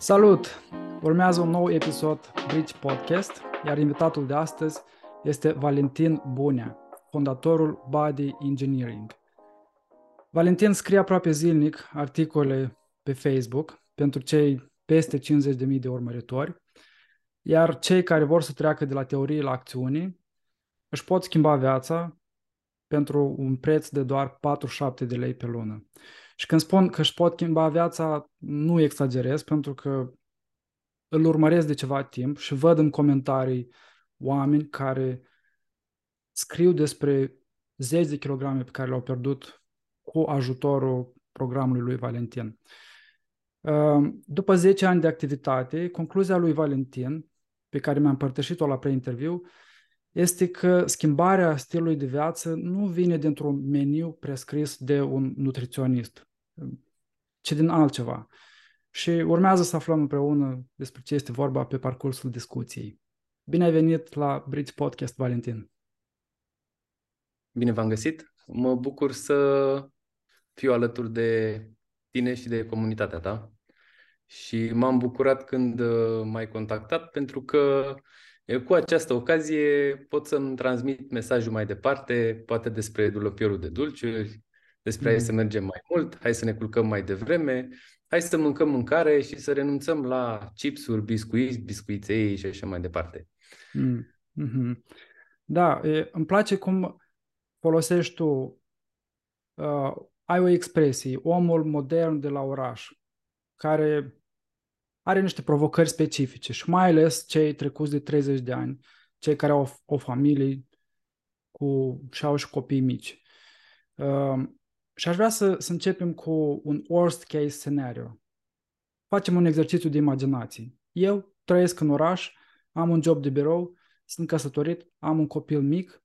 Salut! Urmează un nou episod Bridge Podcast, iar invitatul de astăzi este Valentin Bunea, fondatorul Body Engineering. Valentin scrie aproape zilnic articole pe Facebook pentru cei peste 50.000 de urmăritori, iar cei care vor să treacă de la teorie la acțiune își pot schimba viața pentru un preț de doar 47 de lei pe lună. Și când spun că își pot schimba viața, nu exagerez, pentru că îl urmăresc de ceva timp și văd în comentarii oameni care scriu despre zeci de kilograme pe care le-au pierdut cu ajutorul programului lui Valentin. Ehm, după 10 ani de activitate, concluzia lui Valentin, pe care mi-am împărtășit-o la preinterviu, este că schimbarea stilului de viață nu vine dintr-un meniu prescris de un nutriționist ci din altceva. Și urmează să aflăm împreună despre ce este vorba pe parcursul discuției. Bine ai venit la Bridge Podcast, Valentin! Bine v-am găsit! Mă bucur să fiu alături de tine și de comunitatea ta. Și m-am bucurat când uh, m-ai contactat pentru că cu această ocazie pot să-mi transmit mesajul mai departe, poate despre dulăpiorul de dulciuri, despre mm. hai să mergem mai mult, hai să ne culcăm mai devreme, hai să mâncăm mâncare și să renunțăm la chipsuri, biscuiți, biscuiței și așa mai departe. Mm. Mm-hmm. Da, e, îmi place cum folosești tu, uh, ai o expresie, omul modern de la oraș, care are niște provocări specifice și mai ales cei trecuți de 30 de ani, cei care au o familie cu, și au și copii mici. Uh, și aș vrea să, să începem cu un worst case scenario. Facem un exercițiu de imaginație. Eu trăiesc în oraș, am un job de birou, sunt căsătorit, am un copil mic.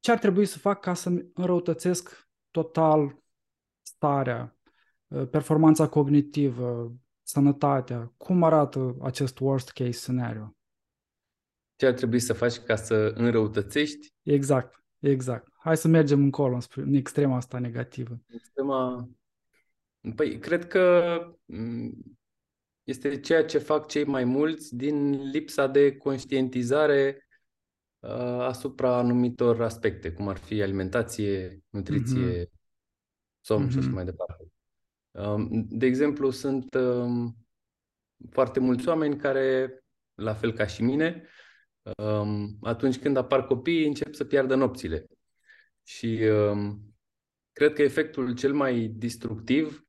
Ce ar trebui să fac ca să-mi înrăutățesc total starea, uh, performanța cognitivă, sănătatea? Cum arată acest worst case scenario? Ce ar trebui să faci ca să înrăutățești? Exact. Exact. Hai să mergem încolo, în extrema asta negativă. Extrema... Păi, cred că mm, este ceea ce fac cei mai mulți din lipsa de conștientizare uh, asupra anumitor aspecte, cum ar fi alimentație, nutriție, mm-hmm. somn mm-hmm. și așa mhm. mai departe. Um, de exemplu, sunt um, foarte mulți oameni care, la fel ca și mine, um, atunci când apar copii, încep să piardă nopțile. Și um, cred că efectul cel mai destructiv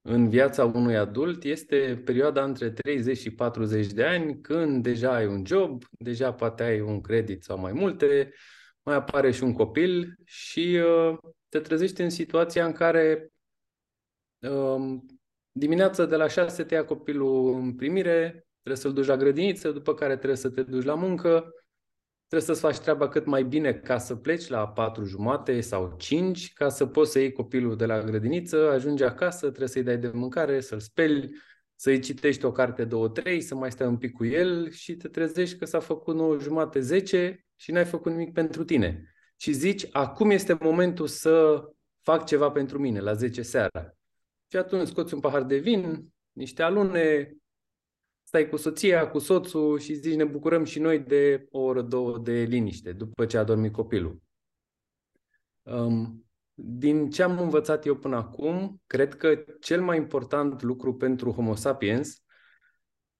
în viața unui adult este perioada între 30 și 40 de ani, când deja ai un job, deja poate ai un credit sau mai multe, mai apare și un copil și uh, te trezești în situația în care um, dimineața de la 6 te ia copilul în primire, trebuie să-l duci la grădiniță, după care trebuie să te duci la muncă, trebuie să-ți faci treaba cât mai bine ca să pleci la patru jumate sau 5, ca să poți să iei copilul de la grădiniță, ajungi acasă, trebuie să-i dai de mâncare, să-l speli, să-i citești o carte, două, trei, să mai stai un pic cu el și te trezești că s-a făcut 9 jumate, 10 și n-ai făcut nimic pentru tine. Și zici, acum este momentul să fac ceva pentru mine, la 10 seara. Și atunci scoți un pahar de vin, niște alune, stai cu soția, cu soțul și zici ne bucurăm și noi de o oră, două de liniște după ce a dormit copilul. Um, din ce am învățat eu până acum, cred că cel mai important lucru pentru Homo sapiens,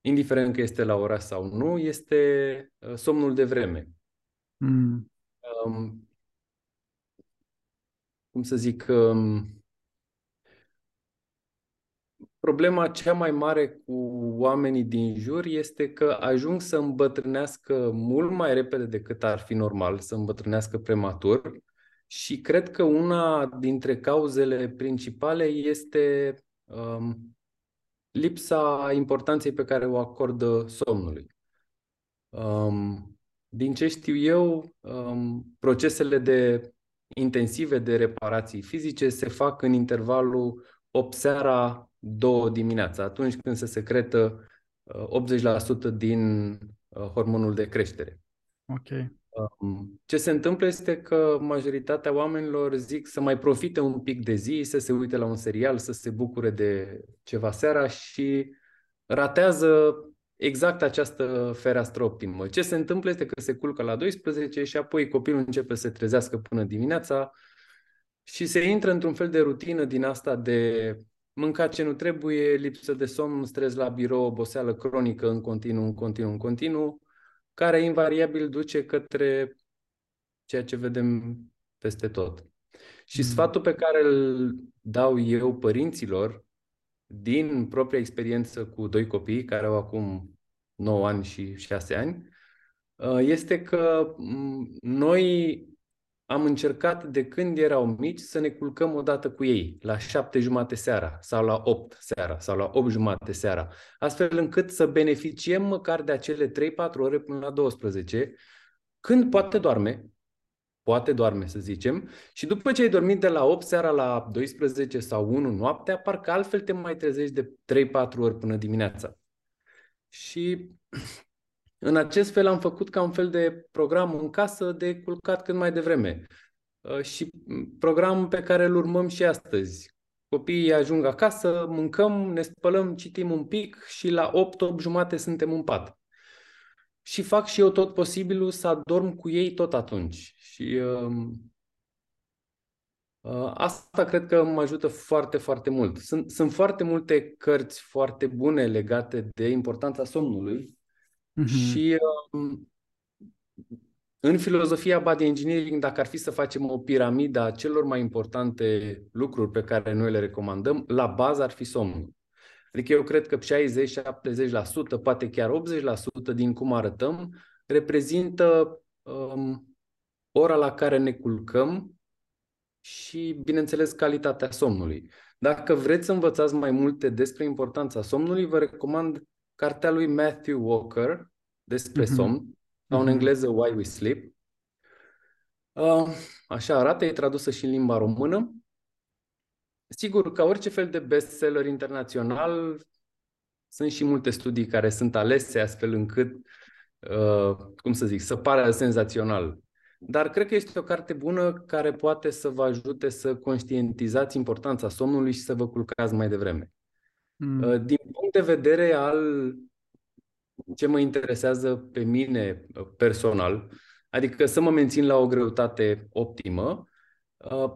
indiferent că este la oraș sau nu, este uh, somnul de vreme. Mm. Um, cum să zic, um, Problema cea mai mare cu oamenii din jur este că ajung să îmbătrânească mult mai repede decât ar fi normal, să îmbătrânească prematur și cred că una dintre cauzele principale este um, lipsa importanței pe care o acordă somnului. Um, din ce știu eu, um, procesele de intensive de reparații fizice se fac în intervalul 8 seara două dimineața, atunci când se secretă 80% uh, din uh, hormonul de creștere. Ok. Um, ce se întâmplă este că majoritatea oamenilor zic să mai profite un pic de zi, să se uite la un serial, să se bucure de ceva seara și ratează exact această fereastră optimă. Ce se întâmplă este că se culcă la 12 și apoi copilul începe să se trezească până dimineața și se intră într-un fel de rutină din asta de mânca ce nu trebuie, lipsă de somn, stres la birou, oboseală cronică în continuu, în continuu, în continuu, care invariabil duce către ceea ce vedem peste tot. Și mm. sfatul pe care îl dau eu părinților din propria experiență cu doi copii care au acum 9 ani și 6 ani, uh, este că mm, noi am încercat de când erau mici să ne culcăm odată cu ei, la șapte jumate seara, sau la 8 seara, sau la 8 jumate seara, astfel încât să beneficiem măcar de acele 3-4 ore până la 12, când poate doarme, poate doarme să zicem, și după ce ai dormit de la 8 seara la 12 sau 1 noaptea, parcă altfel te mai trezești de 3-4 ori până dimineața. Și în acest fel am făcut ca un fel de program în casă de culcat cât mai devreme. Uh, și program pe care îl urmăm și astăzi. Copiii ajung acasă, mâncăm, ne spălăm, citim un pic și la 8-8 jumate suntem în pat. Și fac și eu tot posibilul să adorm cu ei tot atunci. Și uh, uh, asta cred că mă ajută foarte, foarte mult. Sunt, sunt foarte multe cărți foarte bune legate de importanța somnului Mm-hmm. Și um, în filozofia body engineering, dacă ar fi să facem o piramidă a celor mai importante lucruri pe care noi le recomandăm, la bază ar fi somnul. Adică eu cred că 60-70%, poate chiar 80% din cum arătăm, reprezintă um, ora la care ne culcăm și, bineînțeles, calitatea somnului. Dacă vreți să învățați mai multe despre importanța somnului, vă recomand cartea lui Matthew Walker despre mm-hmm. somn, sau în mhm. engleză Why We Sleep. Uh, așa arată, e tradusă și în limba română. Sigur, ca orice fel de bestseller internațional, sunt și multe studii care sunt alese astfel încât, uh, cum să zic, să pară senzațional. Dar cred că este o carte bună care poate să vă ajute să conștientizați importanța somnului și să vă culcați mai devreme. Mm. Din punct de vedere al ce mă interesează pe mine uh, personal, adică să mă mențin la o greutate optimă, uh,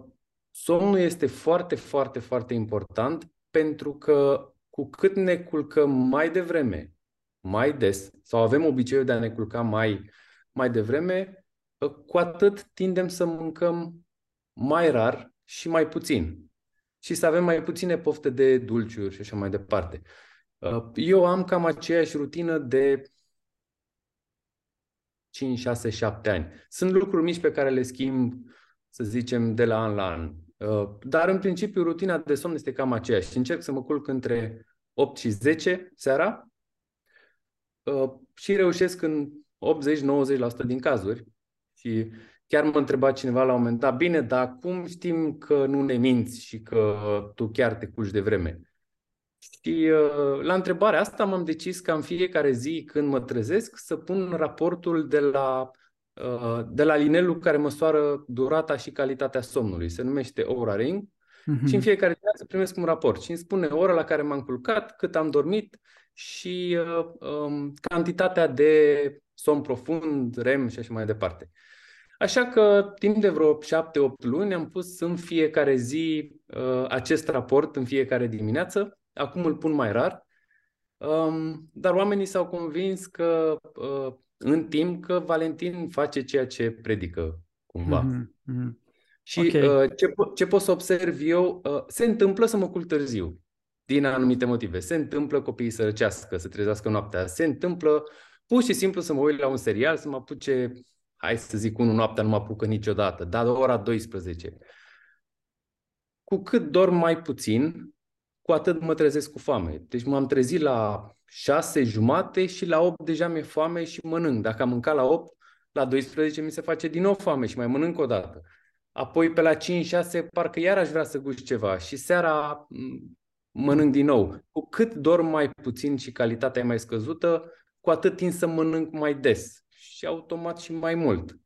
somnul este foarte, foarte, foarte important pentru că cu cât ne culcăm mai devreme, mai des, sau avem obiceiul de a ne culca mai, mai devreme, cu atât tindem să mâncăm mai rar și mai puțin și să avem mai puține pofte de dulciuri și așa mai departe. Uh, eu am cam aceeași rutină de 5, 6, 7 ani. Sunt lucruri mici pe care le schimb, să zicem, de la an la an. Uh, dar, în principiu, rutina de somn este cam aceeași. Încerc să mă culc între 8 și 10 seara uh, și reușesc în 80-90% din cazuri. Și Chiar mă întreba cineva la un moment dat, bine, dar cum știm că nu ne minți și că tu chiar te culci de vreme? Și uh, la întrebarea asta m-am decis ca în fiecare zi când mă trezesc să pun raportul de la, uh, de la linelul care măsoară durata și calitatea somnului. Se numește Oura Ring. Mm-hmm. Și în fiecare zi să primesc un raport și îmi spune ora la care m-am culcat, cât am dormit și uh, um, cantitatea de somn profund, REM și așa mai departe. Așa că timp de vreo 7-8 luni am pus în fiecare zi uh, acest raport, în fiecare dimineață. Acum îl pun mai rar. Um, dar oamenii s-au convins că uh, în timp că Valentin face ceea ce predică cumva. Mm-hmm. Și okay. uh, ce, po- ce pot să observ eu, uh, se întâmplă să mă culc târziu, din anumite motive. Se întâmplă copiii să răcească, să trezească noaptea. Se întâmplă pur și simplu să mă uit la un serial, să mă apuce hai să zic unul noaptea nu mă apucă niciodată, dar de ora 12. Cu cât dorm mai puțin, cu atât mă trezesc cu foame. Deci m-am trezit la 6 jumate și la 8 deja mi-e foame și mănânc. Dacă am mâncat la 8, la 12 mi se face din nou foame și mai mănânc o dată. Apoi pe la 5-6 parcă iar aș vrea să gust ceva și seara mănânc din nou. Cu cât dorm mai puțin și calitatea e mai scăzută, cu atât tind să mănânc mai des și automat și mai mult.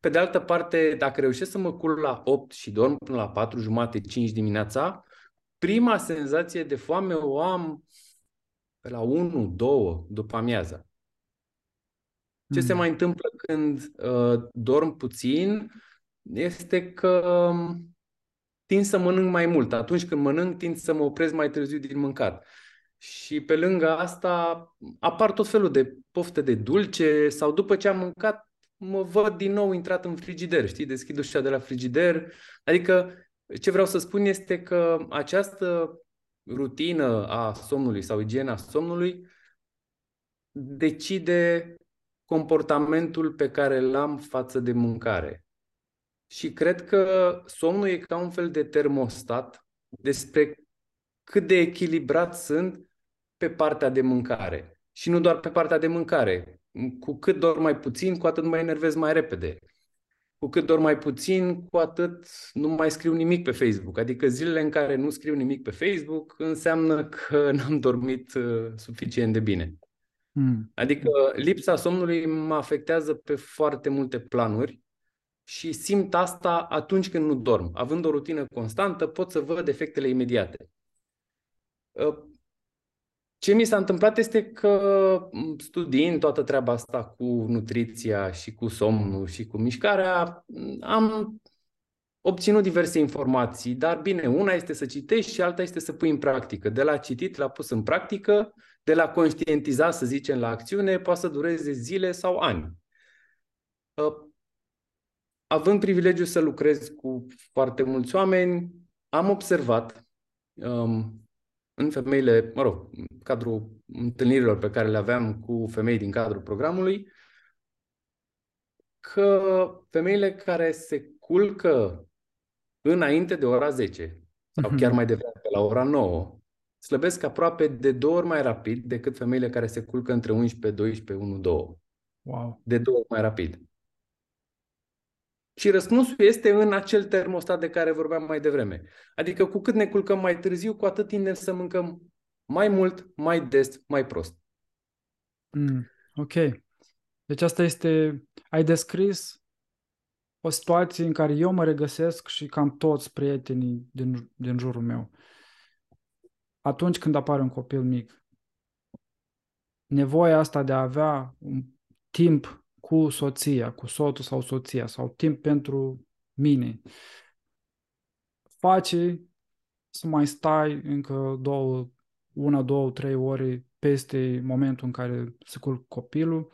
Pe de altă parte, dacă reușesc să mă culc la 8 și dorm până la 4 jumate, 5 dimineața, prima senzație de foame o am pe la 1, 2 după amiaza. Ce mm. se mai întâmplă când uh, dorm puțin este că um, tind să mănânc mai mult. Atunci când mănânc, tind să mă opresc mai târziu din mâncat. Și pe lângă asta apar tot felul de pofte de dulce sau după ce am mâncat mă văd din nou intrat în frigider, știi? Deschid ușa de la frigider. Adică ce vreau să spun este că această rutină a somnului sau igiena somnului decide comportamentul pe care îl am față de mâncare. Și cred că somnul e ca un fel de termostat despre cât de echilibrat sunt pe partea de mâncare. Și nu doar pe partea de mâncare. Cu cât dorm mai puțin, cu atât mă enervez mai repede. Cu cât dorm mai puțin, cu atât nu mai scriu nimic pe Facebook. Adică zilele în care nu scriu nimic pe Facebook înseamnă că n-am dormit uh, suficient de bine. Mm. Adică lipsa somnului mă afectează pe foarte multe planuri și simt asta atunci când nu dorm. Având o rutină constantă, pot să văd efectele imediate. Uh, ce mi s-a întâmplat este că studiind toată treaba asta cu nutriția și cu somnul și cu mișcarea, am obținut diverse informații, dar bine, una este să citești și alta este să pui în practică. De la citit la pus în practică, de la conștientiza, să zicem, la acțiune, poate să dureze zile sau ani. Uh, având privilegiu să lucrez cu foarte mulți oameni, am observat um, în femeile, mă rog, în cadrul întâlnirilor pe care le aveam cu femei din cadrul programului, că femeile care se culcă înainte de ora 10 sau chiar mhm. mai devreme, pe la ora 9, slăbesc aproape de două ori mai rapid decât femeile care se culcă între 11, 12, 1, 2. Wow. De două ori mai rapid. Și răspunsul este în acel termostat de care vorbeam mai devreme. Adică cu cât ne culcăm mai târziu, cu atât tindem să mâncăm mai mult, mai des, mai prost. Mm, ok. Deci asta este... Ai descris o situație în care eu mă regăsesc și cam toți prietenii din, din jurul meu. Atunci când apare un copil mic, nevoia asta de a avea un timp cu soția, cu soțul sau soția, sau timp pentru mine, face să mai stai încă două, una, două, trei ore peste momentul în care se culc copilul,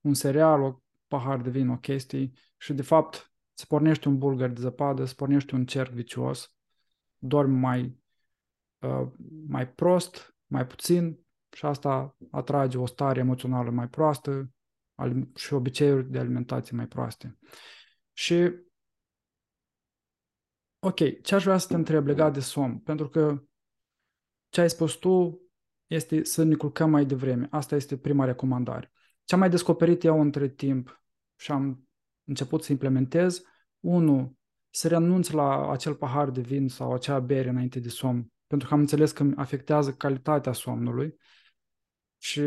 un cereal, o pahar de vin, o chestie și de fapt se pornește un bulgar de zăpadă, se pornește un cerc vicios, dormi mai, uh, mai prost, mai puțin și asta atrage o stare emoțională mai proastă, și obiceiuri de alimentație mai proaste. Și, ok, ce aș vrea să te întreb legat de somn? Pentru că ce ai spus tu este să ne culcăm mai devreme. Asta este prima recomandare. Ce am mai descoperit eu între timp și am început să implementez, unu, să renunț la acel pahar de vin sau acea bere înainte de somn, pentru că am înțeles că afectează calitatea somnului și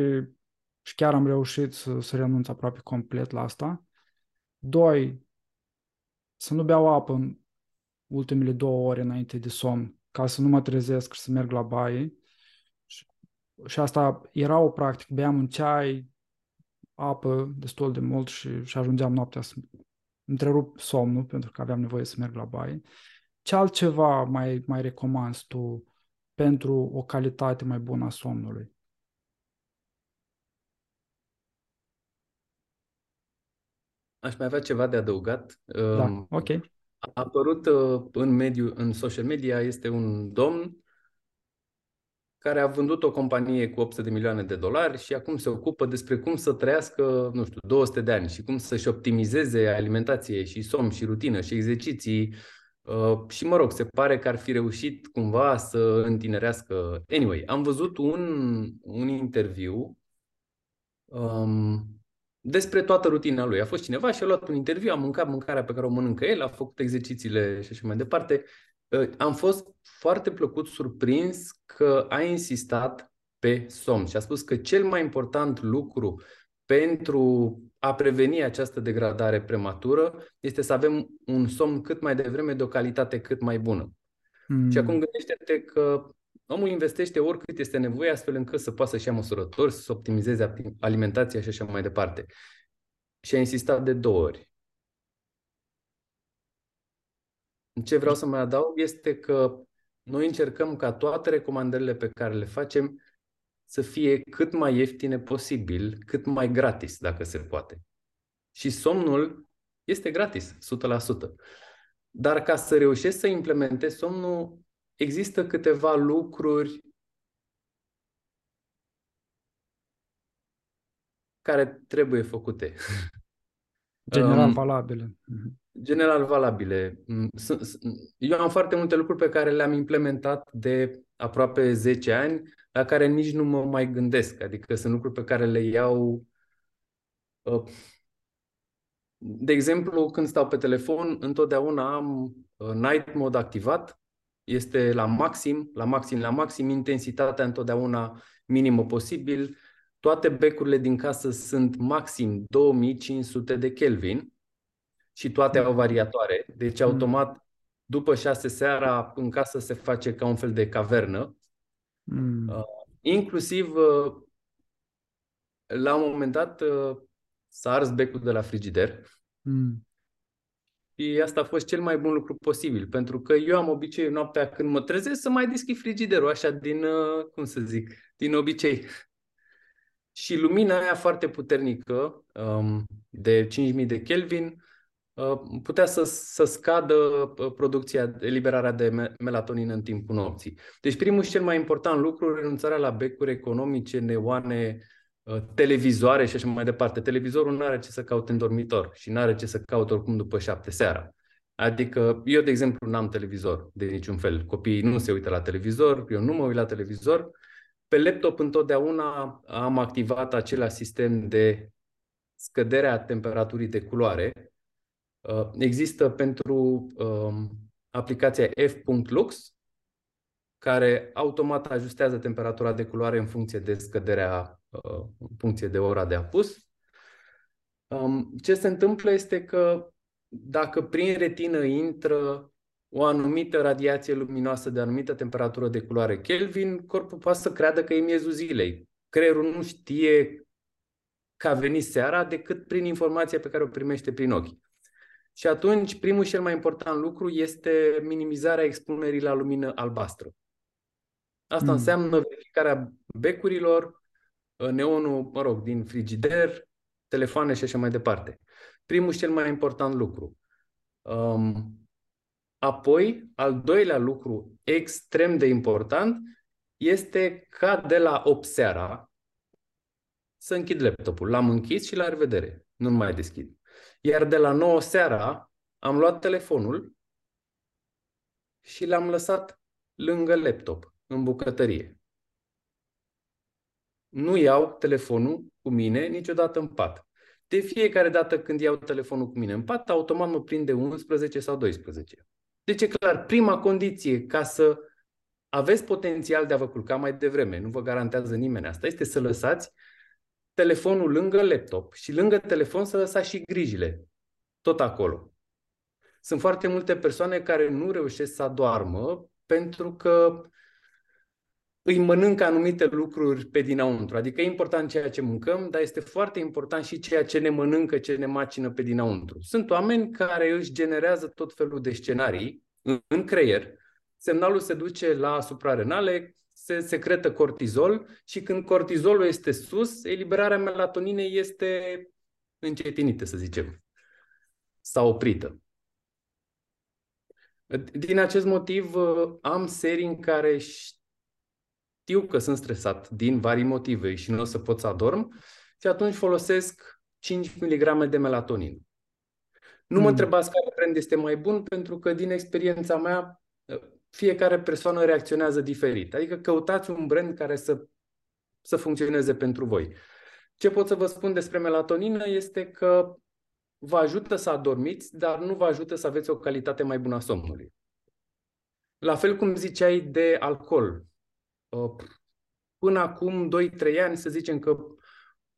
și chiar am reușit să, să renunț aproape complet la asta. Doi, să nu beau apă în ultimele două ore înainte de somn, ca să nu mă trezesc și să merg la baie. Și, și asta era o practică, beam un ceai, apă destul de mult și, și ajungeam noaptea să întrerup somnul pentru că aveam nevoie să merg la baie. Ce altceva mai, mai recomanzi tu pentru o calitate mai bună a somnului? Aș mai avea ceva de adăugat. Da, um, ok. A apărut uh, în mediu, în social media, este un domn care a vândut o companie cu 800 de milioane de dolari și acum se ocupă despre cum să trăiască, nu știu, 200 de ani și cum să-și optimizeze alimentație și somn și rutină și exerciții uh, și mă rog, se pare că ar fi reușit cumva să întinerească. Anyway, am văzut un, un interviu um, despre toată rutina lui. A fost cineva și a luat un interviu, a mâncat mâncarea pe care o mănâncă el, a făcut exercițiile și așa mai departe. Uh, am fost foarte plăcut surprins că a insistat pe somn și a spus că cel mai important lucru pentru a preveni această degradare prematură este să avem un somn cât mai devreme de o calitate cât mai bună. Mm. Și acum gândește-te că omul investește oricât este nevoie astfel încât să poată să-și ia măsurători, să optimizeze alimentația și așa mai departe. Și a insistat de două ori. Ce vreau să mai adaug este că noi încercăm ca toate recomandările pe care le facem să fie cât mai ieftine posibil, cât mai gratis, dacă se poate. Și somnul este gratis, 100%. Dar ca să reușești să implementezi somnul, există câteva lucruri care trebuie făcute. General um, valabile. Mhm. General valabile. Mm, eu am foarte multe lucruri pe care le-am implementat de aproape 10 ani, la care nici nu mă mai gândesc. Adică sunt lucruri pe care le iau uh, de exemplu, când stau pe telefon, întotdeauna am uh, night mode activat, este la maxim, la maxim, la maxim, intensitatea întotdeauna minimă posibil. Toate becurile din casă sunt maxim 2500 de Kelvin și toate au variatoare. Deci, mm. automat, după șase seara, în casă se face ca un fel de cavernă. Mm. Uh, inclusiv, uh, la un moment dat, uh, s-a ars becul de la frigider. Mm. Și asta a fost cel mai bun lucru posibil, pentru că eu am obiceiul noaptea când mă trezesc să mai deschid frigiderul, așa din, uh, cum să zic, din obicei. Și lumina aia foarte puternică, um, de 5000 de Kelvin, uh, putea să, să scadă uh, producția, eliberarea de melatonină în timpul nopții. Deci primul și cel mai important lucru, renunțarea la becuri economice, neoane, Uh, televizoare și așa mai departe. Televizorul nu are ce să caute în dormitor și nu are ce să caute oricum după șapte seara. Adică eu, de exemplu, n-am televizor de niciun fel. Copiii nu se uită la televizor, eu nu mă uit la televizor. Pe laptop întotdeauna am activat acel sistem de scăderea temperaturii de culoare. Uh, există pentru um, aplicația f.lux, care automat ajustează temperatura de culoare în funcție de scăderea Uh, în funcție de ora de apus. Um, ce se întâmplă este că dacă prin retină intră o anumită radiație luminoasă de anumită temperatură de culoare Kelvin, corpul poate să creadă că e miezul zilei. Creierul nu știe că a venit seara decât prin informația pe care o primește prin ochi. Și atunci, primul și cel mai important lucru este minimizarea expunerii la lumină albastră. Asta mm. înseamnă verificarea becurilor, neonul, mă rog, din frigider, telefoane și așa mai departe. Primul și cel mai important lucru. Um, apoi, al doilea lucru extrem de important este ca de la 8 seara să închid laptopul. L-am închis și la revedere. Nu mai deschid. Iar de la 9 seara am luat telefonul și l-am lăsat lângă laptop, în bucătărie nu iau telefonul cu mine niciodată în pat. De fiecare dată când iau telefonul cu mine în pat, automat mă prinde 11 sau 12. Deci e clar, prima condiție ca să aveți potențial de a vă culca mai devreme, nu vă garantează nimeni asta, este să lăsați telefonul lângă laptop și lângă telefon să lăsați și grijile. Tot acolo. Sunt foarte multe persoane care nu reușesc să adoarmă pentru că îi mănâncă anumite lucruri pe dinăuntru. Adică e important ceea ce mâncăm, dar este foarte important și ceea ce ne mănâncă, ce ne macină pe dinăuntru. Sunt oameni care își generează tot felul de scenarii în, în creier. Semnalul se duce la suprarenale, se secretă cortizol și când cortizolul este sus, eliberarea melatoninei este încetinită, să zicem, sau oprită. Din acest motiv am serii în care știu că sunt stresat din vari motive și nu o să pot să adorm și atunci folosesc 5 mg de melatonin. Nu mm. mă întrebați care brand este mai bun, pentru că din experiența mea fiecare persoană reacționează diferit. Adică căutați un brand care să, să funcționeze pentru voi. Ce pot să vă spun despre melatonină este că vă ajută să adormiți, dar nu vă ajută să aveți o calitate mai bună a somnului. La fel cum ziceai de alcool. Uh, până acum 2-3 ani, să zicem că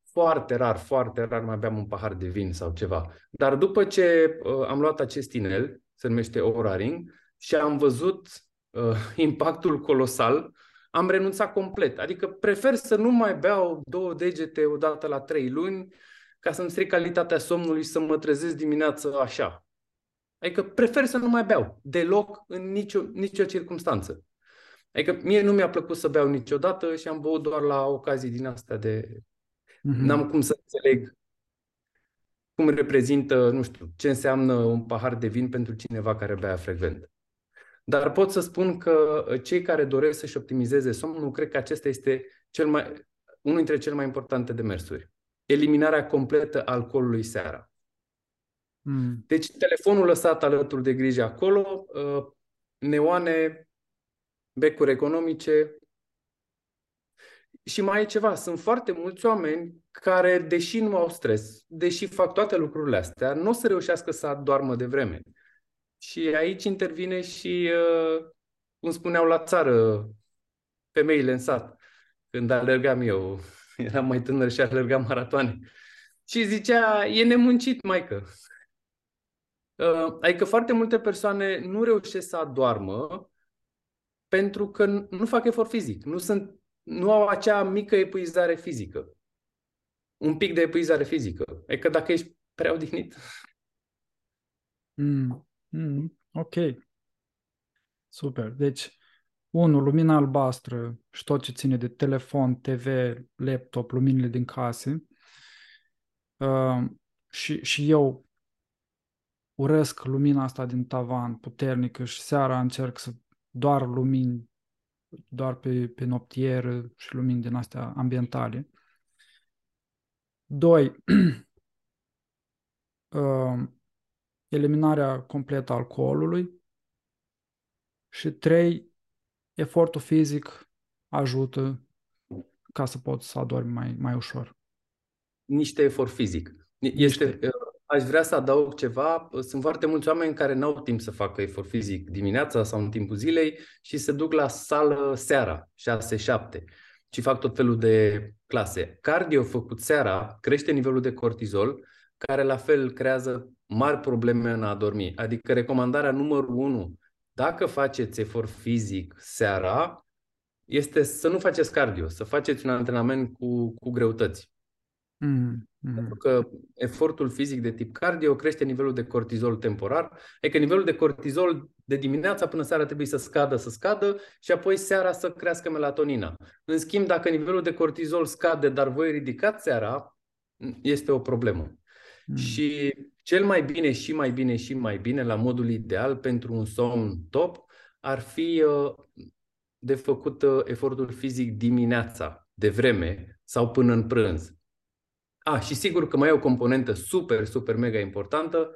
foarte rar, foarte rar mai beam un pahar de vin sau ceva. Dar după ce uh, am luat acest inel, se numește Oraring, și am văzut uh, impactul colosal am renunțat complet. Adică prefer să nu mai beau două degete odată la trei luni ca să-mi stric calitatea somnului și să mă trezesc dimineața așa. Adică prefer să nu mai beau deloc în nicio, nicio circunstanță. Adică mie nu mi-a plăcut să beau niciodată și am băut doar la ocazii din astea de... Mm-hmm. N-am cum să înțeleg cum reprezintă, nu știu, ce înseamnă un pahar de vin pentru cineva care bea frecvent. Dar pot să spun că cei care doresc să-și optimizeze somnul, cred că acesta este cel mai, unul dintre cele mai importante demersuri. Eliminarea completă a alcoolului seara. Mm. Deci telefonul lăsat alături de grijă acolo, uh, neoane, becuri economice. Și mai e ceva, sunt foarte mulți oameni care, deși nu au stres, deși fac toate lucrurile astea, nu o să reușească să adormă de vreme. Și aici intervine și, uh, cum spuneau la țară, femeile în sat, când alergam eu. Eram mai tânăr și alergam maratoane. Și zicea, e nemuncit, maică. Uh, adică foarte multe persoane nu reușesc să adoarmă pentru că nu fac efort fizic. Nu, sunt, nu au acea mică epuizare fizică. Un pic de epuizare fizică. Adică dacă ești prea odihnit. Mm, mm, ok. Super. Deci, unul, lumina albastră și tot ce ține de telefon, TV, laptop, luminile din case. Uh, și, și eu urăsc lumina asta din tavan puternică și seara încerc să doar lumini, doar pe, pe noptier și lumini din astea ambientale. Doi, uh, eliminarea completă a alcoolului. Și trei, efortul fizic ajută ca să poți să adormi mai, mai ușor. Niște efort fizic. Este, Niște. Uh, Aș vrea să adaug ceva. Sunt foarte mulți oameni care nu au timp să facă efort fizic dimineața sau în timpul zilei și se duc la sală seara, 6-7, și fac tot felul de clase. Cardio făcut seara crește nivelul de cortizol, care la fel creează mari probleme în a dormi. Adică recomandarea numărul 1, dacă faceți efort fizic seara, este să nu faceți cardio, să faceți un antrenament cu, cu greutăți. Mm, mm. Pentru că efortul fizic de tip cardio crește nivelul de cortizol temporar, adică nivelul de cortizol de dimineața până seara trebuie să scadă, să scadă și apoi seara să crească melatonina. În schimb, dacă nivelul de cortizol scade, dar voi ridicați seara, este o problemă. Mm. Și cel mai bine și mai bine și mai bine, la modul ideal pentru un somn top, ar fi uh, de făcut uh, efortul fizic dimineața, de vreme sau până în prânz. A, și sigur că mai e o componentă super, super mega importantă,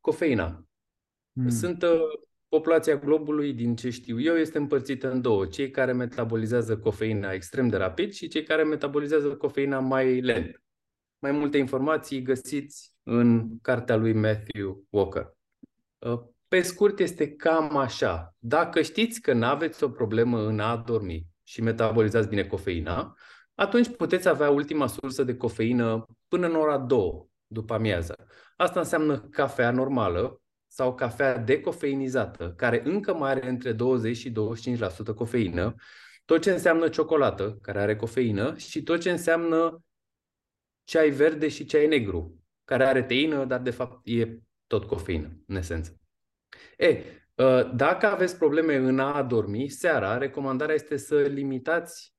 cofeina. Mm. Sunt uh, populația globului, din ce știu eu, este împărțită în două. Cei care metabolizează cofeina extrem de rapid și cei care metabolizează cofeina mai lent. Mai multe informații găsiți în cartea lui Matthew Walker. Uh, pe scurt, este cam așa. Dacă știți că nu aveți o problemă în a dormi și metabolizați bine cofeina, atunci puteți avea ultima sursă de cofeină până în ora 2 după amiază. Asta înseamnă cafea normală sau cafea decofeinizată, care încă mai are între 20 și 25% cofeină, tot ce înseamnă ciocolată, care are cofeină, și tot ce înseamnă ceai verde și ceai negru, care are teină, dar de fapt e tot cofeină, în esență. E, ă, dacă aveți probleme în a dormi, seara, recomandarea este să limitați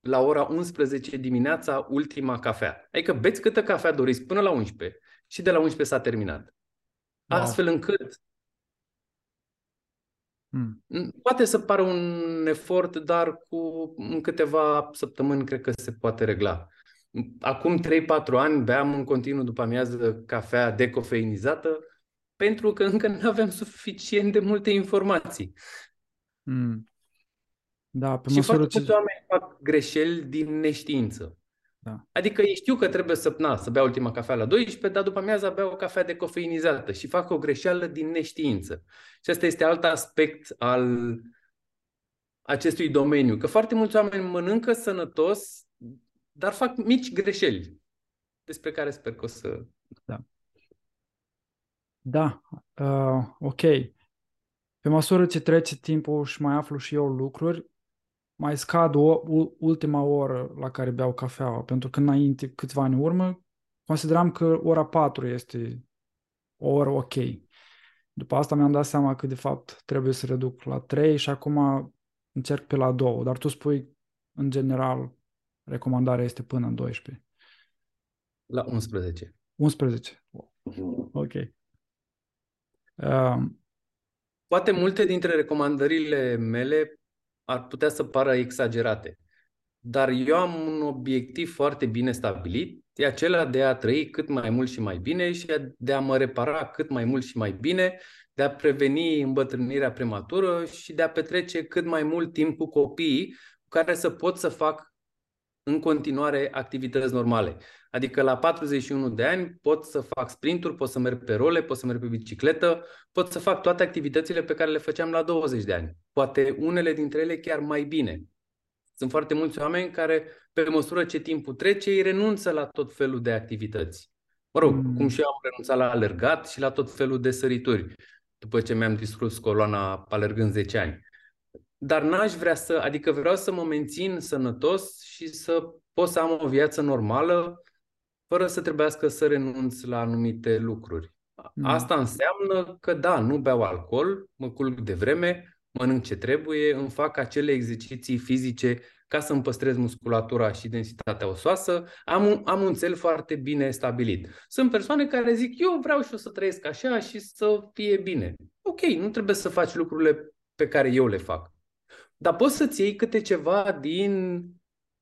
la ora 11 dimineața ultima cafea. Adică beți câtă cafea doriți până la 11 și de la 11 s-a terminat. Wow. Astfel încât Hmm. Poate să pară un efort, dar cu în câteva săptămâni cred că se poate regla. Acum 3-4 ani beam în continuu după amiază cafea decofeinizată pentru că încă nu aveam suficient de multe informații. Hmm. Da, pe și foarte ce... mulți oameni fac greșeli din neștiință. Da. Adică ei știu că trebuie să, na, să bea ultima cafea la 12, dar după amiază bea o cafea decofeinizată și fac o greșeală din neștiință. Și asta este alt aspect al acestui domeniu. Că foarte mulți oameni mănâncă sănătos, dar fac mici greșeli, despre care sper că o să... Da. Da, uh, ok. Pe măsură ce trece timpul și mai aflu și eu lucruri, mai scad o, ultima oră la care beau cafeaua, pentru că înainte, câțiva ani urmă, consideram că ora 4 este o oră ok. După asta mi-am dat seama că de fapt trebuie să reduc la 3 și acum încerc pe la 2, dar tu spui în general recomandarea este până în 12. La 11. 11. Ok. Um, Poate multe dintre recomandările mele ar putea să pară exagerate, dar eu am un obiectiv foarte bine stabilit, e acela de a trăi cât mai mult și mai bine și de a mă repara cât mai mult și mai bine, de a preveni îmbătrânirea prematură și de a petrece cât mai mult timp cu copiii cu care să pot să fac în continuare activități normale. Adică la 41 de ani pot să fac sprinturi, pot să merg pe role, pot să merg pe bicicletă, pot să fac toate activitățile pe care le făceam la 20 de ani. Poate unele dintre ele chiar mai bine. Sunt foarte mulți oameni care, pe măsură ce timpul trece, ei renunță la tot felul de activități. Mă rog, mm. cum și eu am renunțat la alergat și la tot felul de sărituri, după ce mi-am distrus coloana alergând 10 ani. Dar n-aș vrea să, adică vreau să mă mențin sănătos și să pot să am o viață normală fără să trebuiască să renunț la anumite lucruri. Mm. Asta înseamnă că da, nu beau alcool, mă culc de vreme, mănânc ce trebuie, îmi fac acele exerciții fizice ca să îmi păstrez musculatura și densitatea osoasă, am un, am un cel foarte bine stabilit. Sunt persoane care zic, eu vreau și o să trăiesc așa și să fie bine. Ok, nu trebuie să faci lucrurile pe care eu le fac. Dar poți să-ți iei câte ceva din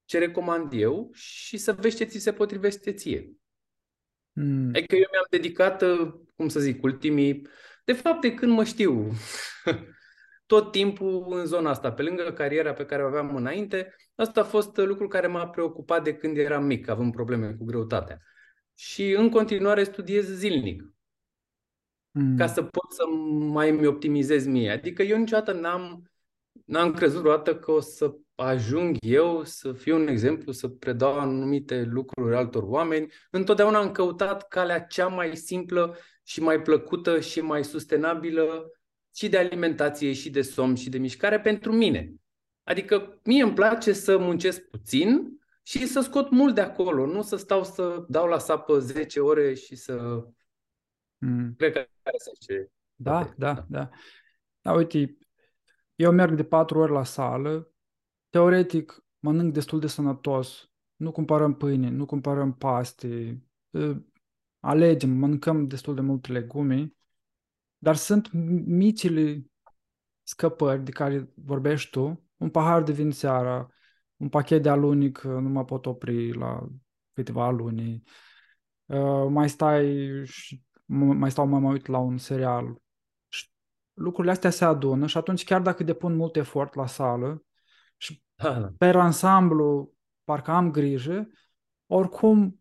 ce recomand eu și să vezi ce ți se potrivește ție. Mm. Adică eu mi-am dedicat, uh, cum să zic, ultimii... De fapt, de când mă știu, tot timpul în zona asta, pe lângă cariera pe care o aveam înainte, asta a fost lucrul care m-a preocupat de când eram mic, având probleme cu greutatea. Și în continuare studiez zilnic. Mm. Ca să pot să mai mi optimizez mie. Adică eu niciodată n-am, n-am crezut vreodată că o să ajung eu să fiu un exemplu, să predau anumite lucruri altor oameni. Întotdeauna am căutat calea cea mai simplă și mai plăcută și mai sustenabilă și de alimentație, și de somn, și de mișcare pentru mine. Adică mie îmi place să muncesc puțin și să scot mult de acolo, nu să stau să dau la sapă 10 ore și să... Mm. Cred că care să ce. Da, da, da, da. Da, uite, eu merg de patru ori la sală, teoretic mănânc destul de sănătos, nu cumpărăm pâine, nu cumpărăm paste, alegem, mâncăm destul de multe legume, dar sunt micile scăpări de care vorbești tu, un pahar de vin seara, un pachet de alunic, nu mă pot opri la câteva aluni, uh, mai stai și mai stau, mai mă uit la un serial. Lucrurile astea se adună și atunci chiar dacă depun mult efort la sală și da, da. pe ansamblu parcă am grijă, oricum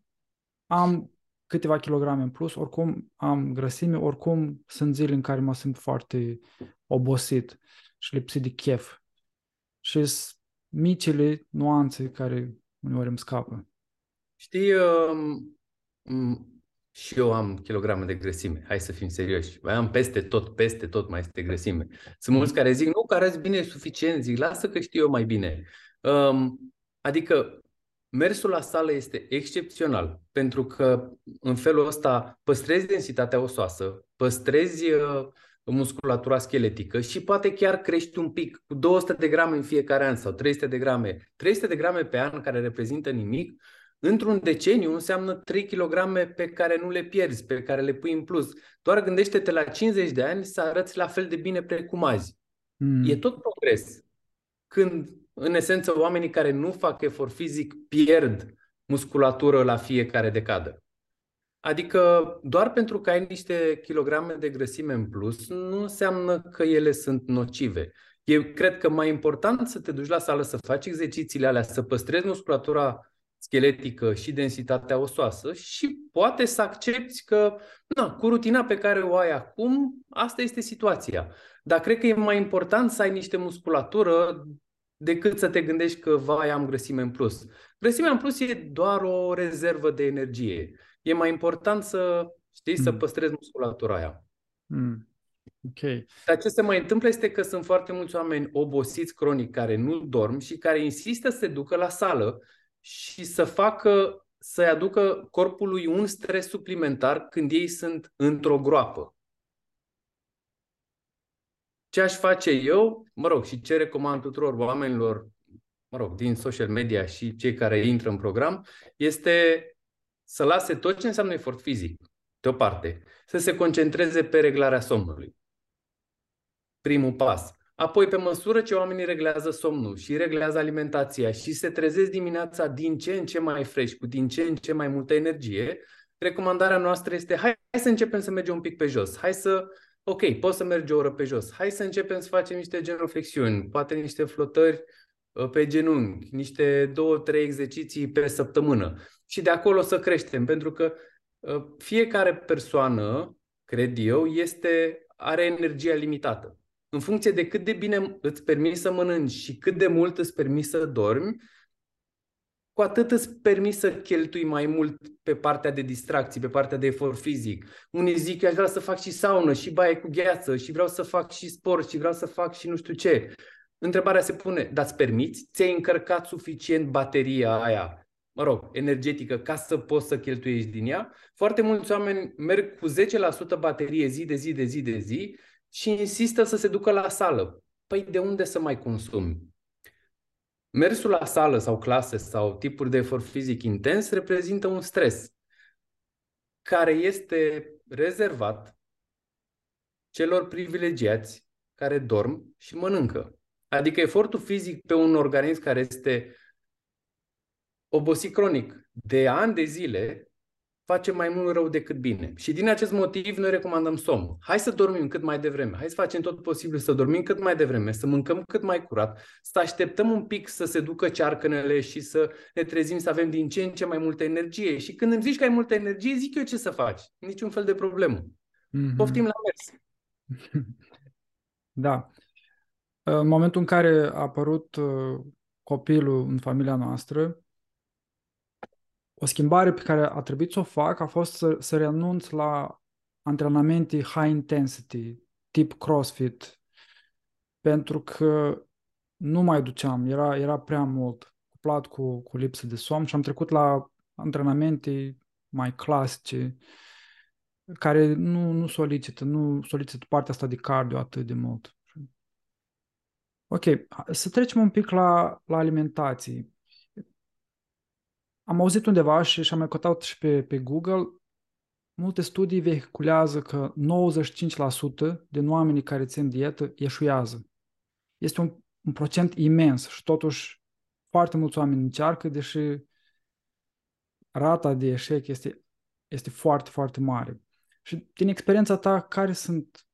am câteva kilograme în plus, oricum am grăsime, oricum sunt zile în care mă simt foarte obosit și lipsit de chef. Și micile nuanțe care uneori îmi scapă. Știi, um, și eu am kilograme de grăsime, hai să fim serioși. Mai am peste tot, peste tot mai este grăsime. Sunt mulți care zic, nu, că arăți bine suficient, zic, lasă că știu eu mai bine. Um, adică mersul la sală este excepțional, pentru că în felul ăsta păstrezi densitatea osoasă, păstrezi uh, musculatura scheletică și poate chiar crești un pic cu 200 de grame în fiecare an sau 300 de grame. 300 de grame pe an care reprezintă nimic, într-un deceniu înseamnă 3 kg pe care nu le pierzi, pe care le pui în plus. Doar gândește-te la 50 de ani să arăți la fel de bine precum azi. Mm. E tot progres. Când, în esență, oamenii care nu fac efort fizic pierd musculatură la fiecare decadă. Adică doar pentru că ai niște kilograme de grăsime în plus, nu înseamnă că ele sunt nocive. Eu cred că mai important să te duci la sală, să faci exercițiile alea, să păstrezi musculatura scheletică și densitatea osoasă și poate să accepti că na, cu rutina pe care o ai acum, asta este situația. Dar cred că e mai important să ai niște musculatură decât să te gândești că, vai, am grăsime în plus. Grăsimea în plus e doar o rezervă de energie. E mai important să, știi, mm. să păstrezi musculatura aia. Mm. Ok. Dar ce se mai întâmplă este că sunt foarte mulți oameni obosiți cronic care nu dorm și care insistă să se ducă la sală și să facă, să-i aducă corpului un stres suplimentar când ei sunt într-o groapă. Ce aș face eu, mă rog, și ce recomand tuturor oamenilor, mă rog, din social media și cei care intră în program, este să lase tot ce înseamnă efort fizic, deoparte, să se concentreze pe reglarea somnului. Primul pas. Apoi, pe măsură ce oamenii reglează somnul și reglează alimentația și se trezesc dimineața din ce în ce mai fresh, cu din ce în ce mai multă energie, recomandarea noastră este hai, hai să începem să mergem un pic pe jos. Hai să, ok, poți să mergi o oră pe jos. Hai să începem să facem niște genoflexiuni, poate niște flotări uh, pe genunchi, niște două, trei exerciții pe săptămână. Și de acolo să creștem, pentru că uh, fiecare persoană, cred eu, este, are energia limitată în funcție de cât de bine îți permiți să mănânci și cât de mult îți permiți să dormi, cu atât îți permiți să cheltui mai mult pe partea de distracții, pe partea de efort fizic. Unii zic că aș vrea să fac și saună, și baie cu gheață, și vreau să fac și sport, și vreau să fac și nu știu ce. Întrebarea se pune, dar îți permiți? Ți-ai încărcat suficient bateria aia, mă rog, energetică, ca să poți să cheltuiești din ea? Foarte mulți oameni merg cu 10% baterie zi de zi de zi de zi și insistă să se ducă la sală. Păi de unde să mai consumi? Mersul la sală sau clase sau tipuri de efort fizic intens reprezintă un stres care este rezervat celor privilegiați care dorm și mănâncă. Adică efortul fizic pe un organism care este obosit cronic de ani de zile face mai mult rău decât bine. Și din acest motiv noi recomandăm somn. Hai să dormim cât mai devreme, hai să facem tot posibil să dormim cât mai devreme, să mâncăm cât mai curat, să așteptăm un pic să se ducă cearcănele și să ne trezim să avem din ce în ce mai multă energie. Și când îmi zici că ai multă energie, zic eu ce să faci. Niciun fel de problemă. Mm-hmm. Poftim la mers. da. În momentul în care a apărut uh, copilul în familia noastră, o schimbare pe care a trebuit să o fac a fost să, să renunț la antrenamente high intensity, tip CrossFit, pentru că nu mai duceam, era, era prea mult cuplat cu, cu lipsă de somn și am trecut la antrenamente mai clasice, care nu, nu solicită, nu solicită partea asta de cardio atât de mult. Ok, să trecem un pic la, la alimentație am auzit undeva și, și am mai căutat și pe, pe Google, multe studii vehiculează că 95% din oamenii care țin dietă eșuează. Este un, un procent imens și totuși foarte mulți oameni încearcă, deși rata de eșec este, este foarte, foarte mare. Și din experiența ta, care sunt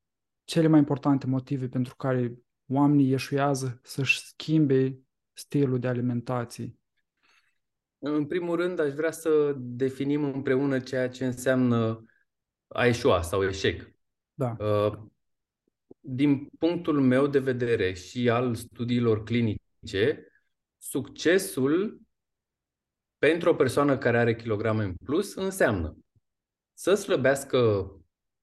cele mai importante motive pentru care oamenii eșuează să-și schimbe stilul de alimentație? În primul rând, aș vrea să definim împreună ceea ce înseamnă a eșua sau eșec. Da. Uh, din punctul meu de vedere și al studiilor clinice, succesul pentru o persoană care are kilograme în plus înseamnă să slăbească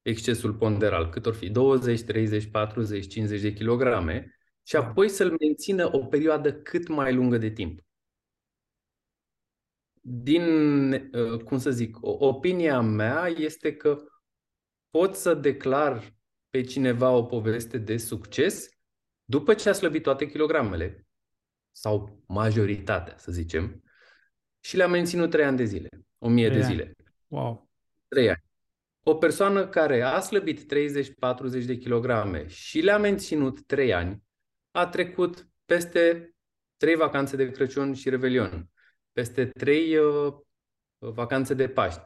excesul ponderal, cât or fi 20, 30, 40, 50 de kilograme, și da. apoi să-l mențină o perioadă cât mai lungă de timp din, uh, cum să zic, opinia mea este că pot să declar pe cineva o poveste de succes după ce a slăbit toate kilogramele, sau majoritatea, să zicem, și le-a menținut 3 ani de zile, 1000 de zile. Wow. 3 ani. O persoană care a slăbit 30-40 de kilograme și le-a menținut 3 ani, a trecut peste 3 vacanțe de Crăciun și Revelion peste trei uh, vacanțe de Paști,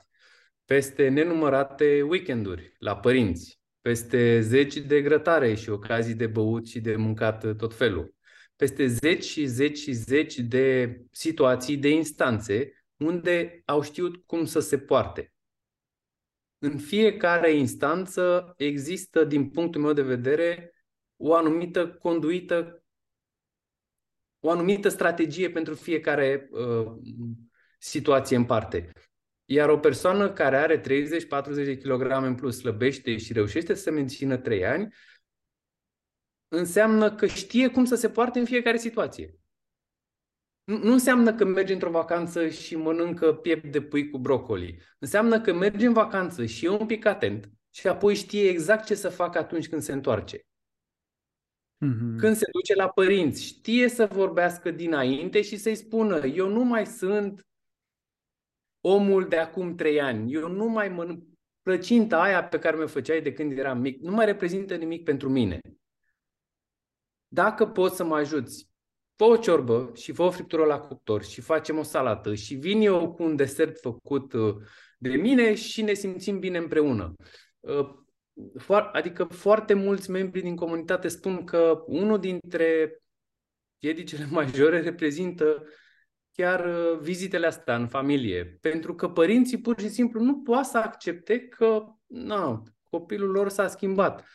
peste nenumărate weekenduri la părinți, peste zeci de grătare și ocazii de băut și de mâncat tot felul, peste zeci și zeci și zeci de situații, de instanțe unde au știut cum să se poarte. În fiecare instanță există, din punctul meu de vedere, o anumită conduită o anumită strategie pentru fiecare uh, situație în parte. Iar o persoană care are 30-40 de kilograme în plus, slăbește și reușește să se mențină 3 ani, înseamnă că știe cum să se poarte în fiecare situație. Nu, nu înseamnă că merge într-o vacanță și mănâncă piept de pui cu brocoli. Înseamnă că merge în vacanță și e un pic atent și apoi știe exact ce să facă atunci când se întoarce. Mm-hmm. Când se duce la părinți, știe să vorbească dinainte și să-i spună eu nu mai sunt omul de acum trei ani, eu nu mai mănânc plăcinta aia pe care mi-o făceai de când eram mic, nu mai reprezintă nimic pentru mine. Dacă poți să mă ajuți, fă o ciorbă și fă o friptură la cuptor și facem o salată și vin eu cu un desert făcut uh, de mine și ne simțim bine împreună. Uh, adică foarte mulți membri din comunitate spun că unul dintre piedicele majore reprezintă chiar uh, vizitele astea în familie. Pentru că părinții pur și simplu nu poate să accepte că na, copilul lor s-a schimbat.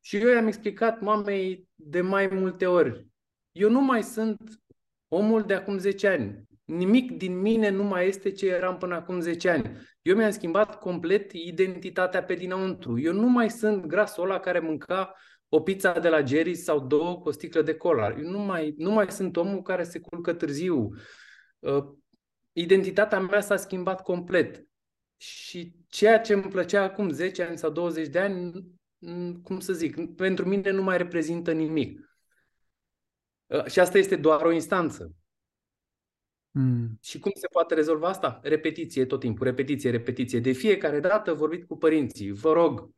Și eu i-am explicat mamei de mai multe ori. Eu nu mai sunt omul de acum 10 ani. Nimic din mine nu mai este ce eram până acum 10 ani. Eu mi-am schimbat complet identitatea pe dinăuntru. Eu nu mai sunt grasul ăla care mânca o pizza de la Jerry sau două cu o sticlă de cola. Eu nu mai, nu mai sunt omul care se culcă târziu. Uh, identitatea mea s-a schimbat complet. Și ceea ce îmi plăcea acum 10 ani sau 20 de ani, cum să zic, pentru mine nu mai reprezintă nimic. Uh, și asta este doar o instanță. Mm. Și cum se poate rezolva asta? Repetiție tot timpul, repetiție, repetiție. De fiecare dată vorbit cu părinții, vă rog,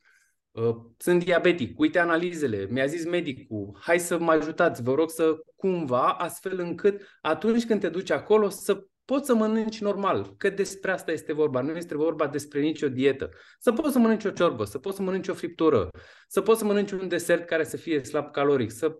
uh, sunt diabetic, uite analizele, mi-a zis medicul, hai să mă ajutați, vă rog să cumva, astfel încât atunci când te duci acolo să poți să mănânci normal, că despre asta este vorba, nu este vorba despre nicio dietă. Să poți să mănânci o ciorbă, să poți să mănânci o friptură, să poți să mănânci un desert care să fie slab caloric, să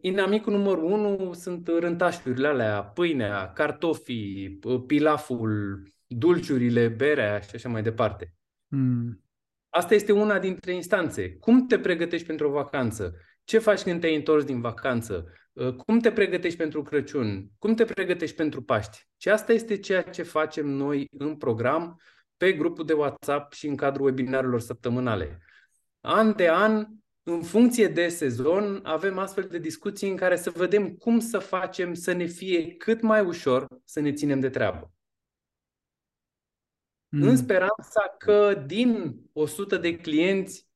Inamicul numărul unu sunt rântașurile alea, pâinea, cartofii, pilaful, dulciurile, berea și așa mai departe. Mm. Asta este una dintre instanțe. Cum te pregătești pentru o vacanță? Ce faci când te-ai întors din vacanță? Uh, cum te pregătești pentru Crăciun? Cum te pregătești pentru Paști? Și asta este ceea ce facem noi în program, pe grupul de WhatsApp și în cadrul webinarilor săptămânale. An de an în funcție de sezon, avem astfel de discuții în care să vedem cum să facem să ne fie cât mai ușor să ne ținem de treabă. Mm. În speranța că din 100 de clienți,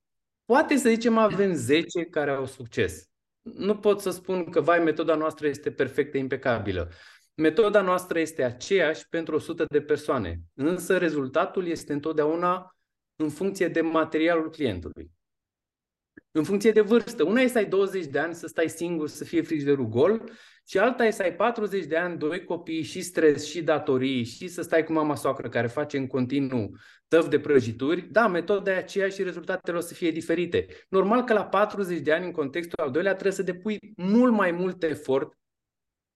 poate să zicem avem 10 care au succes. Nu pot să spun că, vai, metoda noastră este perfectă, impecabilă. Metoda noastră este aceeași pentru 100 de persoane, însă rezultatul este întotdeauna în funcție de materialul clientului în funcție de vârstă. Una e să ai 20 de ani, să stai singur, să fie frigiderul gol și alta e să ai 40 de ani, doi copii și stres și datorii și să stai cu mama soacră care face în continuu tăv de prăjituri. Da, metoda e aceea și rezultatele o să fie diferite. Normal că la 40 de ani, în contextul al doilea, trebuie să depui mult mai mult efort,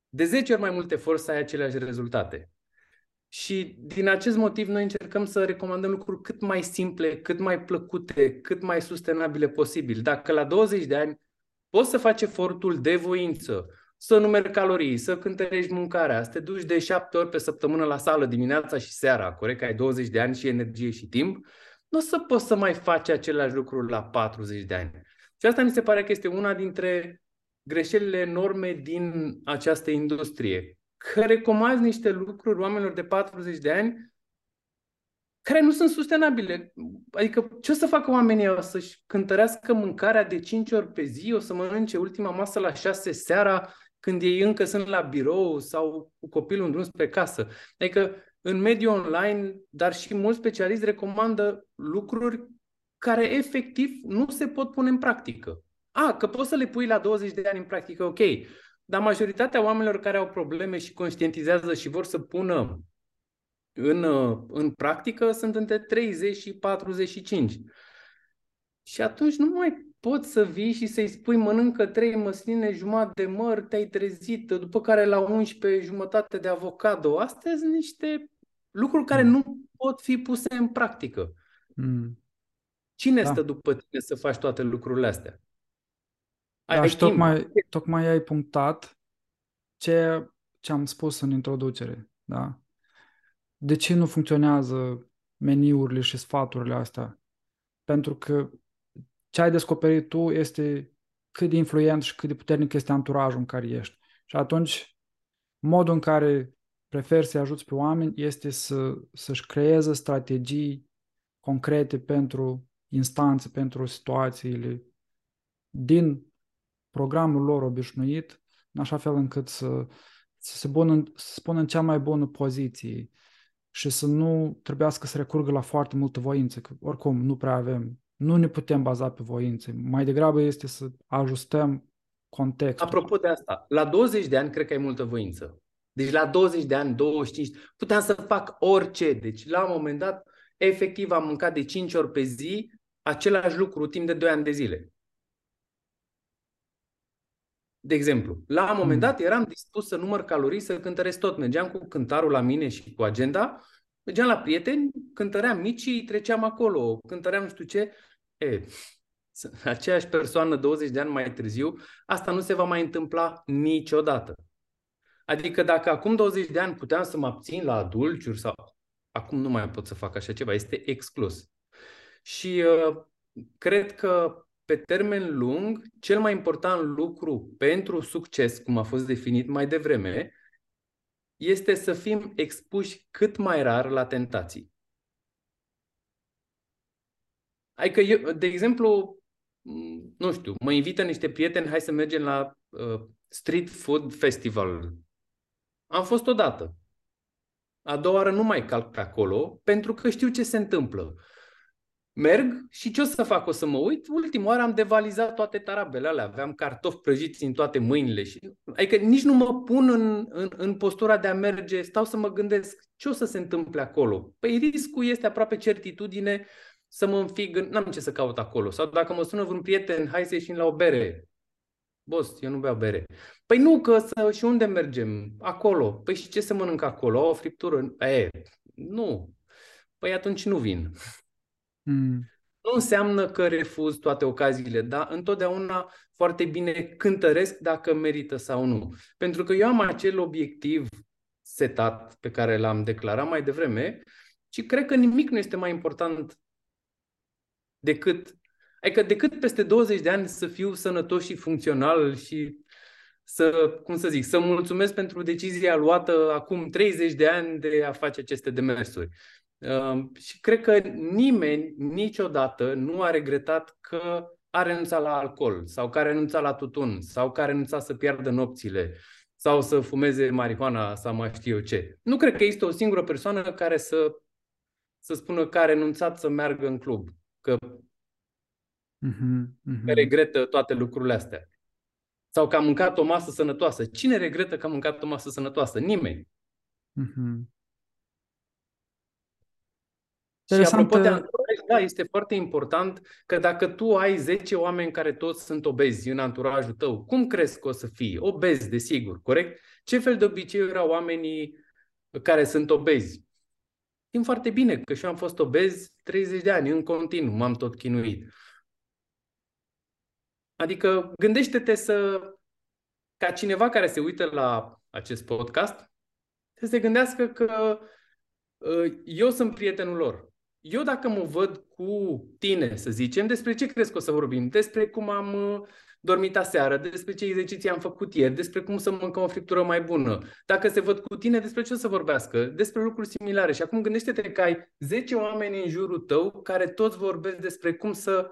de 10 ori mai mult efort să ai aceleași rezultate. Și din acest motiv noi încercăm să recomandăm lucruri cât mai simple, cât mai plăcute, cât mai sustenabile posibil. Dacă la 20 de ani poți să faci efortul de voință, să numeri calorii, să cântărești mâncarea, să te duci de șapte ori pe săptămână la sală dimineața și seara, corect că ai 20 de ani și energie și timp, nu o să poți să mai faci același lucru la 40 de ani. Și asta mi se pare că este una dintre greșelile enorme din această industrie că recomanzi niște lucruri oamenilor de 40 de ani care nu sunt sustenabile. Adică ce o să facă oamenii O să-și cântărească mâncarea de 5 ori pe zi? O să mănânce ultima masă la 6 seara când ei încă sunt la birou sau cu copilul în drum spre casă? Adică în mediul online, dar și mulți specialiști recomandă lucruri care efectiv nu se pot pune în practică. A, că poți să le pui la 20 de ani în practică, ok. Dar majoritatea oamenilor care au probleme și conștientizează și vor să pună în, în practică sunt între 30 și 45. Și atunci nu mai poți să vii și să-i spui mănâncă trei măsline, jumătate de măr, te-ai trezit, după care la 11 jumătate de avocado. Astea sunt niște lucruri care mm. nu pot fi puse în practică. Mm. Cine da. stă după tine să faci toate lucrurile astea? Da, ai și tocmai, tocmai ai punctat ce, ce am spus în introducere. Da? de ce nu funcționează meniurile și sfaturile astea? Pentru că ce ai descoperit tu este cât de influent și cât de puternic este anturajul în care ești. Și atunci, modul în care preferi să ajuți pe oameni este să, să-și creeze strategii concrete pentru instanțe, pentru situațiile din programul lor obișnuit, în așa fel încât să, să se, bună, să se pună în cea mai bună poziție și să nu trebuiască să recurgă la foarte multă voință, că oricum nu prea avem, nu ne putem baza pe voință. Mai degrabă este să ajustăm contextul. Apropo de asta, la 20 de ani cred că ai multă voință. Deci la 20 de ani, 25, puteam să fac orice. Deci la un moment dat, efectiv am mâncat de 5 ori pe zi același lucru timp de 2 ani de zile. De exemplu, la un moment hmm. dat eram dispus să număr calorii, să cântăresc tot. Mergeam cu cântarul la mine și cu agenda, mergeam la prieteni, cântăream mici și treceam acolo, cântăream nu știu ce. E, aceeași persoană 20 de ani mai târziu, asta nu se va mai întâmpla niciodată. Adică dacă acum 20 de ani puteam să mă abțin la dulciuri sau acum nu mai pot să fac așa ceva, este exclus. Și uh, cred că pe termen lung, cel mai important lucru pentru succes, cum a fost definit mai devreme, este să fim expuși cât mai rar la tentații. Adică eu, de exemplu, nu știu, mă invită niște prieteni, hai să mergem la uh, Street Food Festival. Am fost odată. A doua oară nu mai calc pe acolo, pentru că știu ce se întâmplă merg și ce o să fac? O să mă uit? Ultima oară am devalizat toate tarabele alea, aveam cartofi prăjiți în toate mâinile. Și, adică nici nu mă pun în, în, în postura de a merge, stau să mă gândesc ce o să se întâmple acolo. Păi riscul este aproape certitudine să mă înfig, n-am ce să caut acolo. Sau dacă mă sună vreun prieten, hai să ieșim la o bere. Boss, eu nu beau bere. Păi nu, că să, și unde mergem? Acolo. Păi și ce să mănânc acolo? O friptură? E, nu. Păi atunci nu vin. Mm. Nu înseamnă că refuz toate ocaziile, dar întotdeauna foarte bine cântăresc dacă merită sau nu. Pentru că eu am acel obiectiv setat pe care l-am declarat mai devreme și cred că nimic nu este mai important decât Adică decât peste 20 de ani să fiu sănătos și funcțional și să, cum să zic, să mulțumesc pentru decizia luată acum 30 de ani de a face aceste demersuri. Și cred că nimeni niciodată nu a regretat că a renunțat la alcool sau că a renunțat la tutun sau că a renunțat să piardă nopțile sau să fumeze marihuana sau mai știu eu ce. Nu cred că există o singură persoană care să, să spună că a renunțat să meargă în club, că, uh-huh, uh-huh. că regretă toate lucrurile astea. Sau că a mâncat o masă sănătoasă. Cine regretă că a mâncat o masă sănătoasă? Nimeni. Uh-huh. Și apropo de anturaj, da, este foarte important că dacă tu ai 10 oameni care toți sunt obezi în anturajul tău, cum crezi că o să fii? Obezi, desigur, corect? Ce fel de obiceiuri au oamenii care sunt obezi? Știm foarte bine că și eu am fost obez 30 de ani, în continuu, m-am tot chinuit. Adică gândește-te să, ca cineva care se uită la acest podcast, să se gândească că uh, eu sunt prietenul lor eu dacă mă văd cu tine, să zicem, despre ce crezi că o să vorbim? Despre cum am uh, dormit aseară, despre ce exerciții am făcut ieri, despre cum să mâncăm o friptură mai bună. Dacă se văd cu tine, despre ce o să vorbească? Despre lucruri similare. Și acum gândește-te că ai 10 oameni în jurul tău care toți vorbesc despre cum să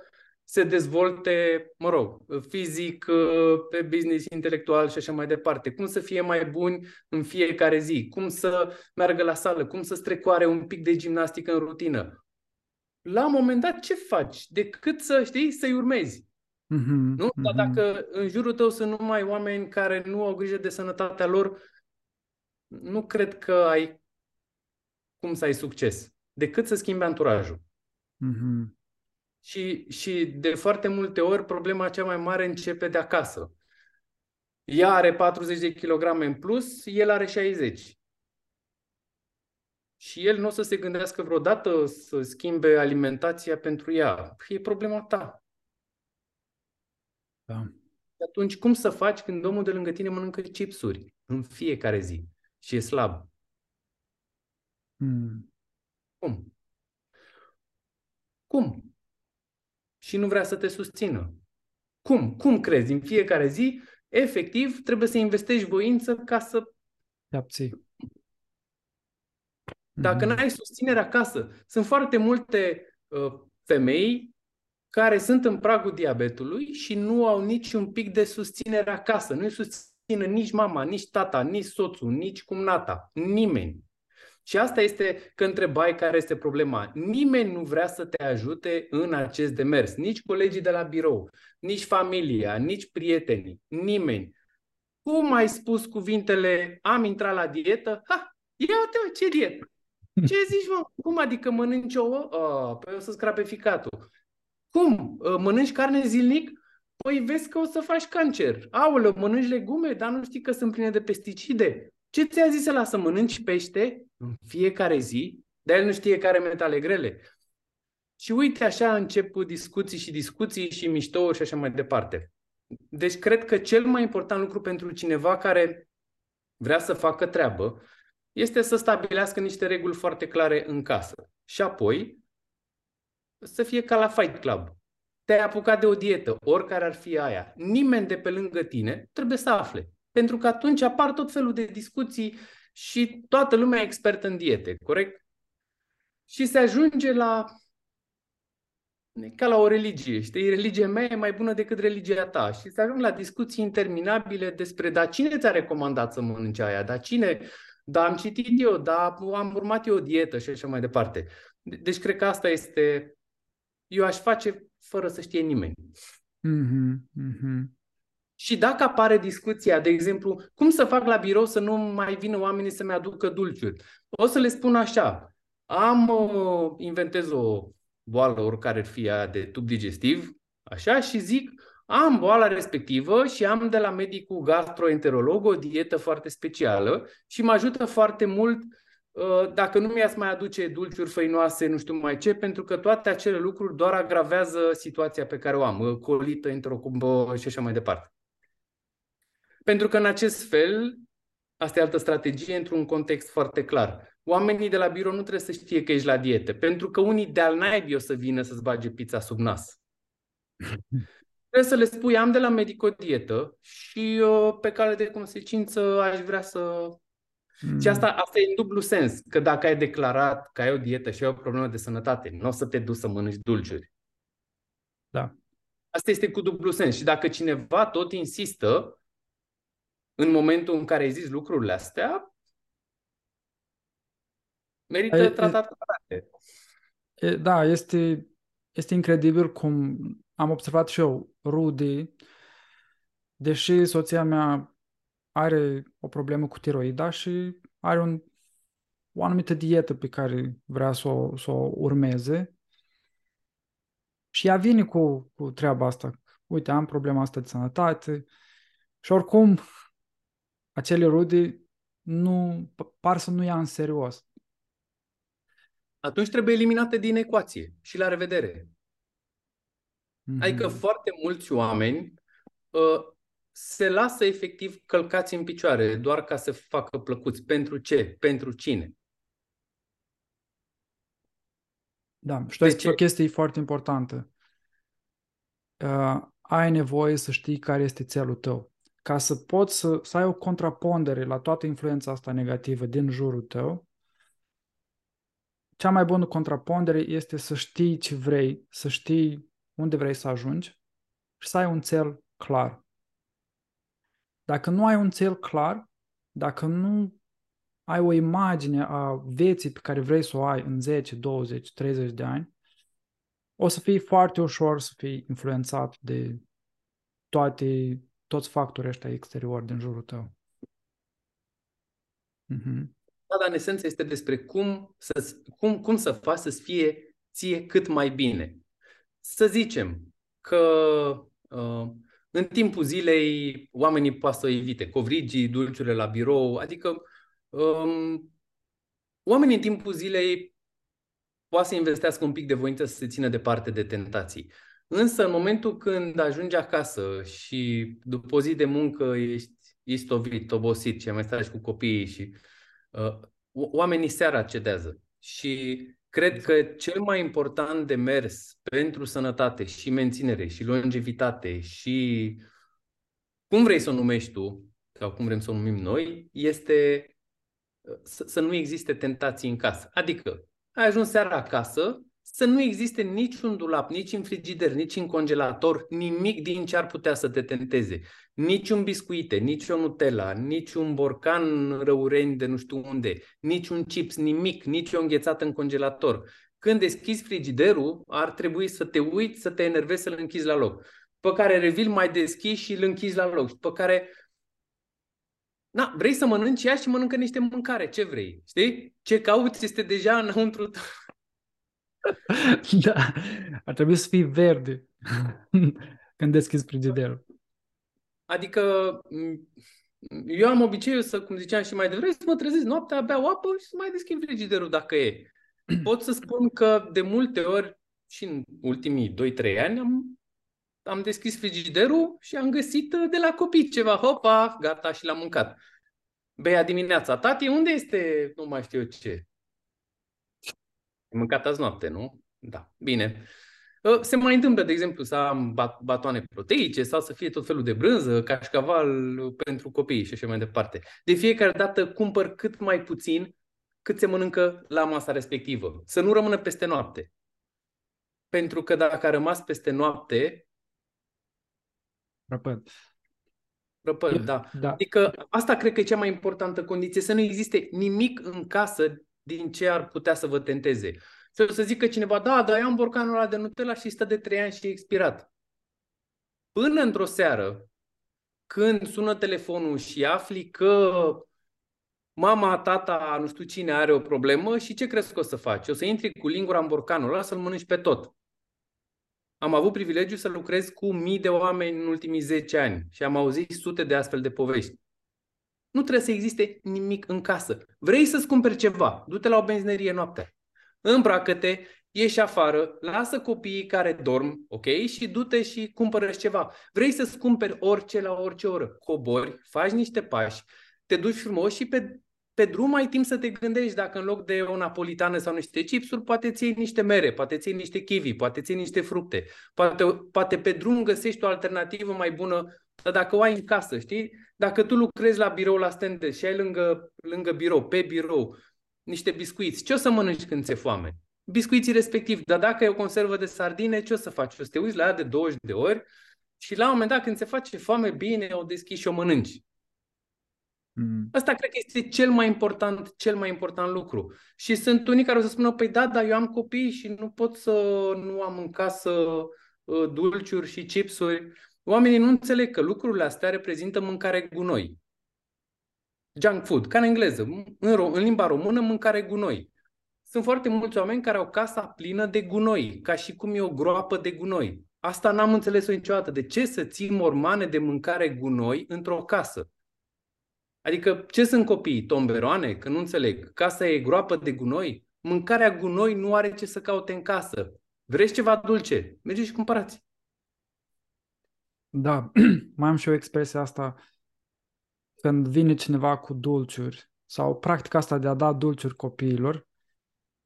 se dezvolte, mă rog, fizic, uh, pe business, intelectual și așa mai departe. Cum să fie mai buni în fiecare zi, cum să meargă la sală, cum să strecoare un pic de gimnastică în rutină la un moment dat ce faci? Decât să, știi, să-i urmezi. Mm-hmm, nu? Mm-hmm. Dar dacă în jurul tău sunt numai oameni care nu au grijă de sănătatea lor, nu cred că ai cum să ai succes. Decât să schimbi anturajul. Mm-hmm. Și, și de foarte multe ori problema cea mai mare începe de acasă. Ea are 40 de kilograme în plus, el are 60 și el nu o să se gândească vreodată să schimbe alimentația pentru ea. E problema ta. Da. Atunci cum să faci când omul de lângă tine mănâncă chipsuri în fiecare zi și e slab? Mm. Cum? Cum? Și nu vrea să te susțină. Cum? Cum crezi? În fiecare zi, efectiv, trebuie să investești voință ca să... Te abții. Dacă Mhm. n-ai susținere acasă, sunt foarte multe uh, femei care sunt în pragul diabetului și nu au niciun pic de susținere acasă. Nu-i susțină nici mama, nici tata, nici soțul, nici cumnata, nimeni. Și asta este că întrebai care este problema. Nimeni nu vrea să te ajute în acest demers. Nici colegii de la birou, nici familia, nici prietenii, nimeni. Cum ai spus cuvintele, am intrat la dietă? Ha, ia uite mă, ce dietă? Ce zici, mă? Cum adică mănânci ouă? Oh, păi o să scrape ficatul. Cum? Uh, Mănânci carne zilnic? Păi vezi că o să faci cancer. Aoleu, mănânci legume, dar nu știi că sunt pline de pesticide. Ce ți-a zis ăla să mănânci pește în fiecare zi? Dar el nu știe care metale grele. Și uite, așa încep discuții și discuții și miștouri și așa mai departe. Deci cred că cel mai important lucru pentru cineva care vrea să facă treabă este să stabilească niște reguli foarte clare în casă. Și apoi să fie ca la Fight Club. Te-ai apucat de o dietă, oricare ar fi aia. Nimeni de pe lângă tine trebuie să afle. Pentru că atunci apar tot felul de discuții și toată lumea e expertă în diete, corect? Și se ajunge la E ca la o religie, știi? Religia mea e mai bună decât religia ta. Și se ajung la discuții interminabile despre, dar cine ți-a recomandat să mănânci aia? Dar cine? Da, am citit eu, da, am urmat eu o dietă și așa mai departe. De- Deci cred că asta este... Eu aș face fără să știe nimeni. Mhm, mhm. Și dacă apare discuția, de exemplu, cum să fac la birou să nu mai vină oamenii să-mi aducă dulciuri? O să le spun așa, am, uh, inventez o boală, oricare ar fi ea, de tub digestiv, așa, și zic, am boala respectivă și am de la medicul gastroenterolog o dietă foarte specială și mă ajută foarte mult uh, dacă nu mi-ați mai aduce dulciuri făinoase, nu știu mai ce, pentru că toate acele lucruri doar agravează situația pe care o am, uh, colită, enterocumbă și așa mai departe. Pentru că în acest fel, asta e altă strategie într-un context foarte clar. Oamenii de la birou nu trebuie să știe că ești la dietă, pentru că unii de-al naibii o să vină să-ți bage pizza sub nas. Trebuie să le spui, am de la medic o dietă și uh, pe cale de consecință aș vrea să... Mm. Și asta, asta e în dublu sens, că dacă ai declarat că ai o dietă și ai o problemă de sănătate, nu o să te duci să mănânci dulciuri. Da. Asta este cu dublu sens. Și dacă cineva tot insistă, în momentul în care ai zis lucrurile astea, merită E- e- tratat cu arate. E, Da, este, este incredibil cum am observat și eu, Rudy, deși soția mea are o problemă cu tiroida și are un, o anumită dietă pe care vrea să o, să o urmeze și ea vine cu, cu treaba asta. Uite, am problema asta de sănătate și oricum acele Rudy nu, par să nu ia în serios. Atunci trebuie eliminate din ecuație și la revedere. Adică Mhm. foarte mulți oameni uh, se lasă efectiv călcați în picioare doar ca să facă plăcuți. Pentru ce? Pentru cine? Da, și tu ai De spus ce? o chestie foarte importantă. Uh, ai nevoie să știi care este țelul tău. Ca să poți să, să ai o contrapondere la toată influența asta negativă din jurul tău, cea mai bună contrapondere este să știi ce vrei, să știi unde vrei să ajungi și să ai un cel clar. Dacă nu ai un cel clar, dacă nu ai o imagine a vieții pe care vrei să o ai în 10, 20, 30 de ani, o să fie foarte ușor să fii influențat de toate, toți factorii ăștia exteriori din jurul tău. Mhm. Da, dar în esență este despre cum să, cum, cum să faci să-ți fie ție cât mai bine. Să zicem că uh, în timpul zilei oamenii poate să evite covrigii, dulciurile la birou, adică um, oamenii în timpul zilei poate să investească un pic de voință să se țină departe de tentații. Însă în momentul când ajungi acasă și după o zi de muncă ești istovit, obosit și mai stai și cu copiii și uh, oamenii seara cedează. Și cred că cel mai important de mers pentru sănătate și menținere și longevitate și cum vrei să o numești tu, sau cum vrem să o numim noi, este uh, să, să nu existe tentații în casă. Adică ai ajuns seara acasă, să nu existe niciun dulap, nici în frigider, nici în congelator, nimic din ce ar putea să te tenteze. Nici un biscuite, nici o Nutella, nici un borcan răureni de nu știu unde, nici un chips, nimic, nici o înghețată în congelator. Când deschizi frigiderul, ar trebui să te uiți, să te enervezi, să-l închizi la loc. Pe care revil mai deschizi și îl închizi la loc. Pe care Na, vrei să mănânci ea și mănâncă niște mâncare. Ce vrei? Știi? Ce cauți este deja înăuntru tău. da, ar trebui să fii verde când deschizi frigiderul. Adică eu am obiceiul să, cum ziceam și mai devreme, să mă trezesc noaptea, beau apă și să mai deschid frigiderul dacă e. Pot să spun că de multe ori și în ultimii 2-3 ani am, am deschis frigiderul și am găsit de la copii ceva. Hopa, gata și l-am mâncat. Bea dimineața. Tati, unde este? Nu mai știu eu ce. Ai mâncat azi noapte, nu? Da. Bine. Ă, se mai întâmplă, de exemplu, să am batoane proteice sau să fie tot felul de brânză, cașcaval pentru copii și așa mai departe. De fiecare dată cumpăr cât mai puțin cât se mănâncă la masa respectivă. Să nu rămână peste noapte. Pentru că dacă a rămas peste noapte... Răpăt. Răpăt, da. da. Adică asta cred că e cea mai importantă condiție, să nu existe nimic în casă din ce ar putea să vă tenteze. Să, să zică cineva, da, dar eu am borcanul ăla de Nutella și stă de 3 ani și e expirat. Până într-o seară, când sună telefonul și afli că mama, tata, nu știu cine are o problemă și ce crezi că o să faci? O să intri cu lingura în borcanul ăla să-l mănânci pe tot. Am avut privilegiu să lucrez cu mii de oameni în ultimii 10 ani și am auzit sute de astfel de povești. Nu trebuie să existe nimic în casă. Vrei să-ți cumperi ceva, du-te la o benzinerie noaptea. Îmbracă-te, ieși afară, lasă copiii care dorm, ok? Și du-te și cumpără ceva. Vrei să-ți cumperi orice la orice oră. Cobori, faci niște pași, te duci frumos și pe, pe drum ai timp să te gândești dacă în loc de o napolitană sau niște chipsuri, poate ți niște mere, poate ți niște kiwi, poate ți niște fructe. Poate, poate pe drum găsești o alternativă mai bună, dar dacă o ai în casă, știi? Dacă tu lucrezi la birou la stand și ai lângă, lângă birou, pe birou, niște biscuiți, ce o să mănânci când ți-e foame? Biscuiții respectiv, dar dacă e o conservă de sardine, ce o să faci? O să te uiți la ea de 20 de ori și la un moment dat când se face foame, bine, o deschizi și o mănânci. Mm. Asta cred că este cel mai important, cel mai important lucru. Și sunt unii care o să spună, păi da, dar eu am copii și nu pot să nu am în casă uh, dulciuri și chipsuri. Oamenii nu înțeleg că lucrurile astea reprezintă mâncare gunoi. Junk food, ca în engleză. În, ro- în limba română, mâncare gunoi. Sunt foarte mulți oameni care au casa plină de gunoi, ca și cum e o groapă de gunoi. Asta n-am înțeles-o niciodată. De ce să ții mormane de mâncare gunoi într-o casă? Adică ce sunt copiii? Tomberoane? Că nu înțeleg. Casa e groapă de gunoi? Mâncarea gunoi nu are ce să caute în casă. Vreți ceva dulce? Mergeți și cumpărați. Da, mai am și o expresie asta când vine cineva cu dulciuri sau practica asta de a da dulciuri copiilor,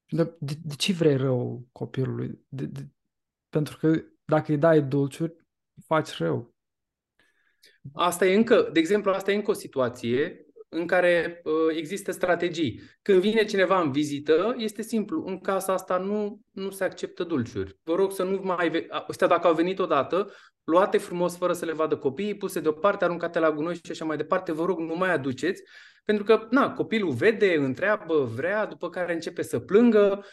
de, de, de ce vrei rău copilului? De, de, pentru că dacă îi dai dulciuri, faci rău. Asta e încă, de exemplu, asta e încă o situație în care uh, există strategii. Când vine cineva în vizită, este simplu. În casa asta nu, nu se acceptă dulciuri. Vă rog să nu mai... Ve- Ăștia dacă au venit odată, luate frumos fără să le vadă copiii, puse deoparte, aruncate la gunoi și așa mai departe. Vă rog, nu mai aduceți. Pentru că, na, copilul vede, întreabă, vrea, după care începe să plângă.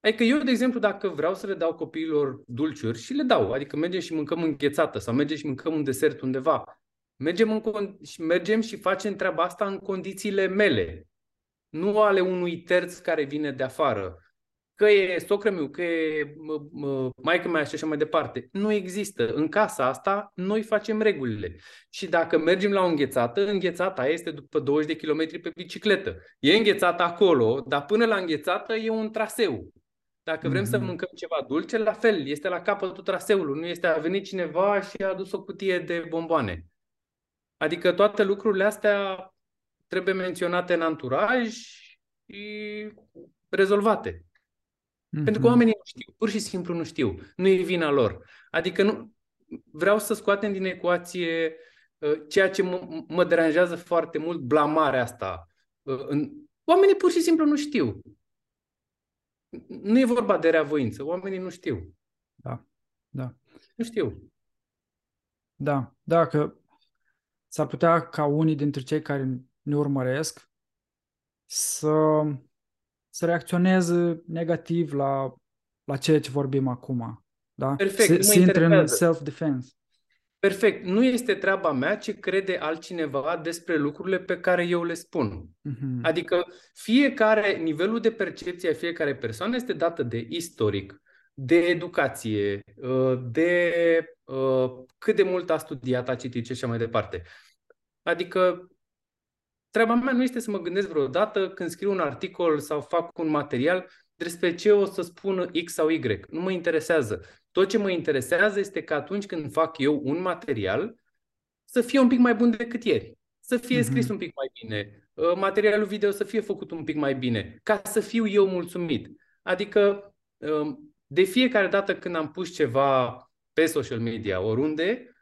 Adică eu, de exemplu, dacă vreau să le dau copiilor dulciuri și le dau, adică mergem și mâncăm înghețată sau mergem și mâncăm un desert undeva, Mergem, în, mergem și facem treaba asta în condițiile mele, nu ale unui terț care vine de afară. Că e socră meu, că e maică mea și așa mai departe. Nu există. În casa asta, noi facem regulile. Și dacă mergem la o înghețată, înghețata este după 20 de kilometri pe bicicletă. E înghețată acolo, dar până la înghețată e un traseu. Dacă vrem mm-hmm. să mhm. mâncăm ceva dulce, la fel, este la capătul traseului. Nu este a venit cineva și a adus o cutie de bomboane. Adică toate lucrurile astea trebuie menționate în anturaj rezolvate. Mm-hmm. Pentru că oamenii nu știu, pur și simplu nu știu. Nu e vina lor. Adică nu, vreau să scoatem din ecuație uh, ceea ce mă, mă deranjează foarte mult, blamarea asta. Uh, în, oamenii pur și simplu nu știu. Nu e vorba de reavoință, oamenii nu știu. Da, da. Nu știu. Da, da, că s-ar putea ca unii dintre cei care ne urmăresc să, să reacționeze negativ la, la ceea ce vorbim acum. Da? Perfect, să, intre în self-defense. Perfect. Nu este treaba mea ce crede altcineva despre lucrurile pe care eu le spun. Uh-huh. Adică fiecare, nivelul de percepție a fiecare persoană este dată de istoric, de educație, uh, de uh, cât de mult a studiat, a citit și așa mai departe. Adică treaba mea nu este să mă gândesc vreodată când scriu un articol sau fac un material despre ce o să spună X sau Y. Nu mă interesează. Tot ce mă interesează este că atunci când fac eu un material, să fie un pic mai bun decât ieri. Să fie mm-hmm. scris un pic mai bine, uh, materialul video să fie făcut un pic mai bine, ca să fiu eu mulțumit. Adică, um, de fiecare dată când am pus ceva pe social media, oriunde,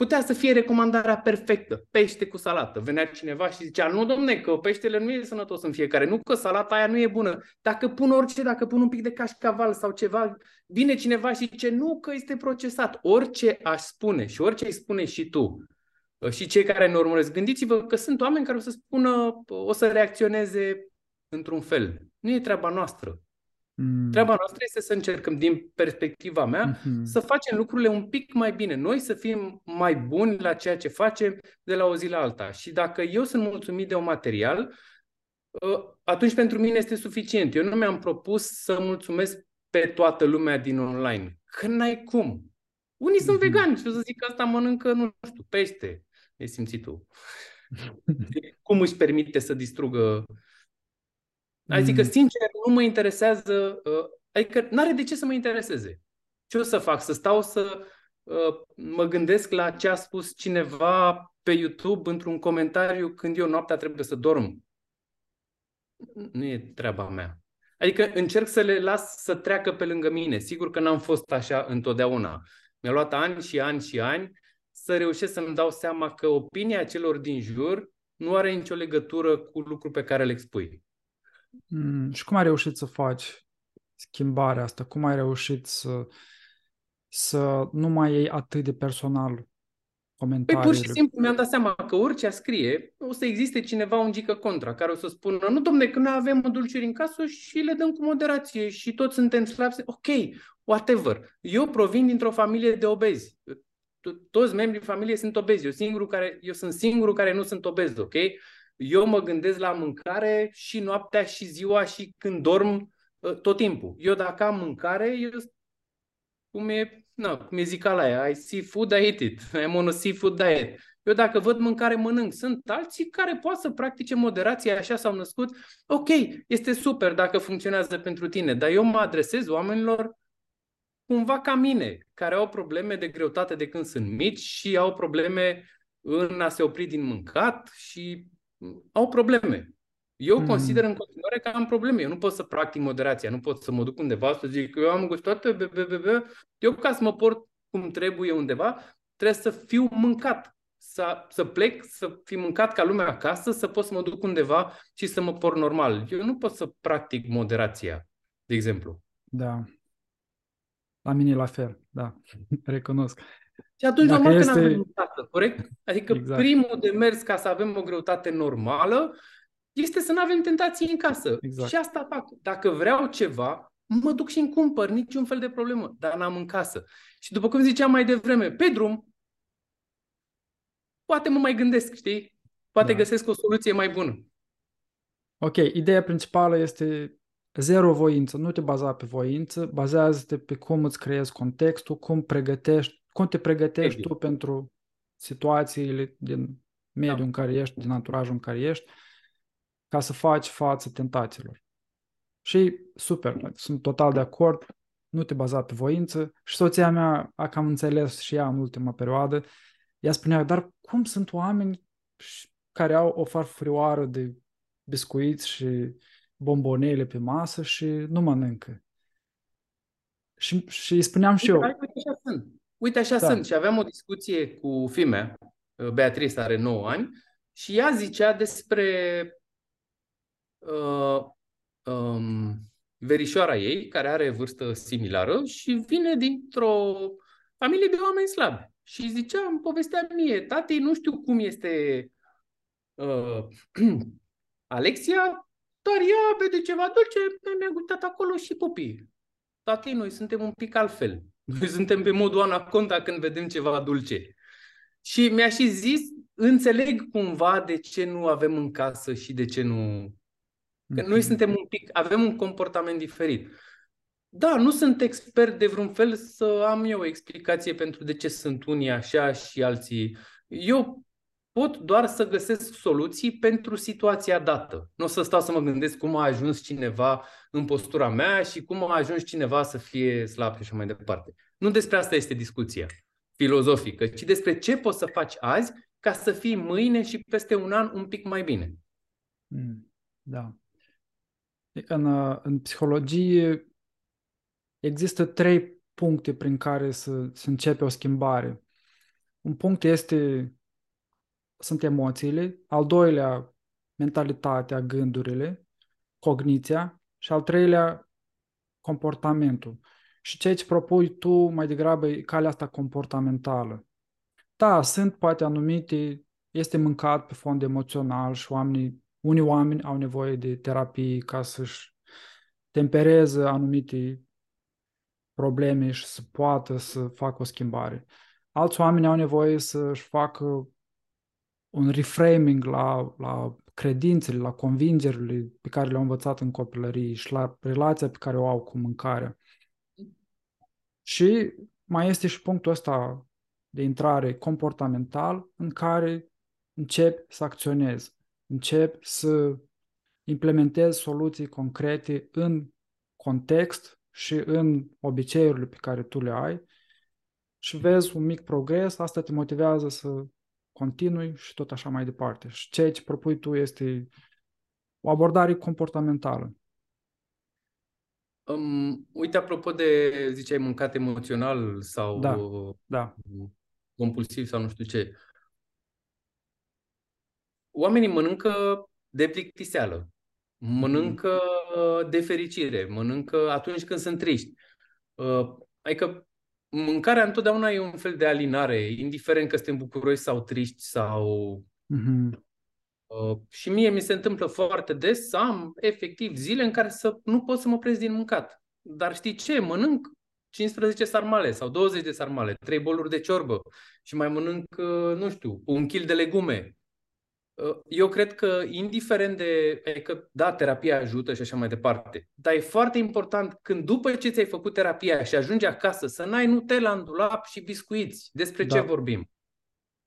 Putea să fie recomandarea perfectă, pește cu salată. Venea cineva și zicea, nu domne, că peștele nu e sănătos în fiecare, nu că salata aia nu e bună. Dacă pun orice, dacă pun un pic de cașcaval sau ceva, vine cineva și zice, nu că este procesat. Orice aș spune și orice îi spune și tu și cei care ne urmăresc, gândiți-vă că sunt oameni care o să spună, o să reacționeze într-un fel. Nu e treaba noastră. Mm. Treaba noastră este să încercăm, din perspectiva mea, mm-hmm. să facem lucrurile un pic mai bine. Noi să fim mai buni la ceea ce facem de la o zi la alta. Și dacă eu sunt mulțumit de un material, ă, atunci pentru mine este suficient. Eu nu mi-am propus să mulțumesc pe toată lumea din online. Că n-ai cum. Unii mm-hmm. sunt vegani și o să zic că asta mănâncă, nu știu, pește. E simțit tu. cum își permite să distrugă Adică, sincer, nu mă interesează, uh, adică nu are de ce să mă intereseze. Ce o să fac? Să stau să uh, mă gândesc la ce a spus cineva pe YouTube într-un comentariu când eu noaptea trebuie să dorm. Nu e treaba mea. Adică încerc să le las să treacă pe lângă mine. Sigur că n-am fost așa întotdeauna. Mi-a luat ani și ani și ani să reușesc să-mi dau seama că opinia celor din jur nu are nicio legătură cu lucrul pe care le expui. Mm, și cum ai reușit să faci schimbarea asta? Cum ai reușit să, să nu mai iei atât de personal comentariile? Păi pur și simplu mi-am dat seama că orice scrie, o să existe cineva un gică contra, care o să spună, nu domne, că noi avem dulciuri în casă și le dăm cu moderație și toți suntem slabi. Ok, whatever. Eu provin dintr-o familie de obezi. Toți membrii familiei sunt obezi. Eu, singurul care, eu sunt singurul care nu sunt obez, ok? Eu mă gândesc la mâncare și noaptea și ziua și când dorm ă, tot timpul. Eu dacă am mâncare, eu, cum e, na, cum e la aia, I see food, I eat it. I'm on a seafood diet. Eu dacă văd mâncare, mănânc. Sunt alții care pot să practice moderație, așa s-au născut. Ok, este super dacă funcționează pentru tine, dar eu mă adresez oamenilor cumva ca mine, care au probleme de greutate de când sunt mici și au probleme în a se opri din mâncat și au probleme. Eu mm. consider în continuare că am probleme. Eu nu pot să practic moderația, nu pot să mă duc undeva să zic că eu am gustat, be, be, be, be. eu ca să mă port cum trebuie undeva, trebuie să fiu mâncat. Să, să plec, să fi mâncat ca lumea acasă, să pot să mă duc undeva și să mă port normal. Eu nu pot să practic moderația, de exemplu. Da. La mine la fel, da. Recunosc. Și atunci Dacă normal este... că n-avem greutate, corect? Adică exact. primul de mers ca să avem o greutate normală este să nu avem tentații în casă. Exact. Și asta fac. Dacă vreau ceva, mă duc și îmi cumpăr, niciun fel de problemă, dar n-am în casă. Și după cum ziceam mai devreme, pe drum, poate mă mai gândesc, știi? Poate da. găsesc o soluție mai bună. Ok, ideea principală este zero voință, nu te baza pe voință, bazează-te pe cum îți creezi contextul, cum pregătești cum te pregătești Evident. tu pentru situațiile din mediul da. în care ești, din anturajul în care ești, ca să faci față tentațiilor. Și super, sunt total de acord, nu te baza pe voință. Și soția mea a cam înțeles și ea în ultima perioadă. Ea spunea, dar cum sunt oameni care au o farfurioară de biscuiți și bombonele pe masă și nu mănâncă. Și, și îi spuneam și uite, eu. Uite, așa sunt. Uite, așa da. sunt. Și aveam o discuție cu fimea, Beatrice are 9 ani, și ea zicea despre uh, um, verișoara ei, care are vârstă similară și vine dintr-o familie de oameni slabi. Și zicea, îmi povestea mie, tati, nu știu cum este uh, Alexia, dar ea vede ceva dulce, mi-a gustat acolo și copii. Tati, noi suntem un pic altfel. Noi suntem pe modul anaconda când vedem ceva dulce. Și mi-a și zis, înțeleg cumva de ce nu avem în casă și de ce nu... Că noi mhm. suntem un pic, avem un comportament diferit. Da, nu sunt expert de vreun fel să am eu o explicație pentru de ce sunt unii așa și alții. Eu pot doar să găsesc soluții pentru situația dată. Nu o să stau să mă gândesc cum a ajuns cineva în postura mea și cum a ajuns cineva să fie slab și așa mai departe. Nu despre asta este discuția filozofică, ci despre ce poți să faci azi ca să fii mâine și peste un an un pic mai bine. Mm, da. În, în psihologie există trei puncte prin care să, să începe o schimbare. Un punct este sunt emoțiile, al doilea mentalitatea, gândurile, cogniția și al treilea comportamentul. Și ceea ce propui tu mai degrabă e calea asta comportamentală. Da, sunt poate anumite, este mâncat pe fond emoțional și oamenii, unii oameni au nevoie de terapie ca să-și tempereze anumite probleme și să poată să facă o schimbare. Alți oameni au nevoie să-și facă un reframing la, la credințele, la convingerile pe care le-au învățat în copilărie și la relația pe care o au cu mâncarea. Și mai este și punctul ăsta de intrare comportamental în care încep să acționez, încep să implementez soluții concrete în context și în obiceiurile pe care tu le ai și vezi un mic progres, asta te motivează să continui și tot așa mai departe. Și ceea ce propui tu este o abordare comportamentală. Um, uite, apropo de, ziceai, mâncat emoțional sau da, da. compulsiv sau nu știu ce. Oamenii mănâncă de plictiseală, mănâncă de fericire, mănâncă atunci când sunt triști. Uh, adică mâncarea întotdeauna e un fel de alinare, indiferent că suntem bucuroși sau triști sau... Mm-hmm. Uh, și mie mi se întâmplă foarte des să am efectiv zile în care să nu pot să mă prez din mâncat. Dar știi ce? Mănânc 15 sarmale sau 20 de sarmale, 3 boluri de ciorbă și mai mănânc, uh, nu știu, un kil de legume Uh, eu cred că, indiferent de. că, da, terapia ajută și așa mai departe, dar e foarte important când, după ce ți-ai făcut terapia și ajungi acasă, să n-ai Nutella în dulap și biscuiți. Despre da. ce vorbim?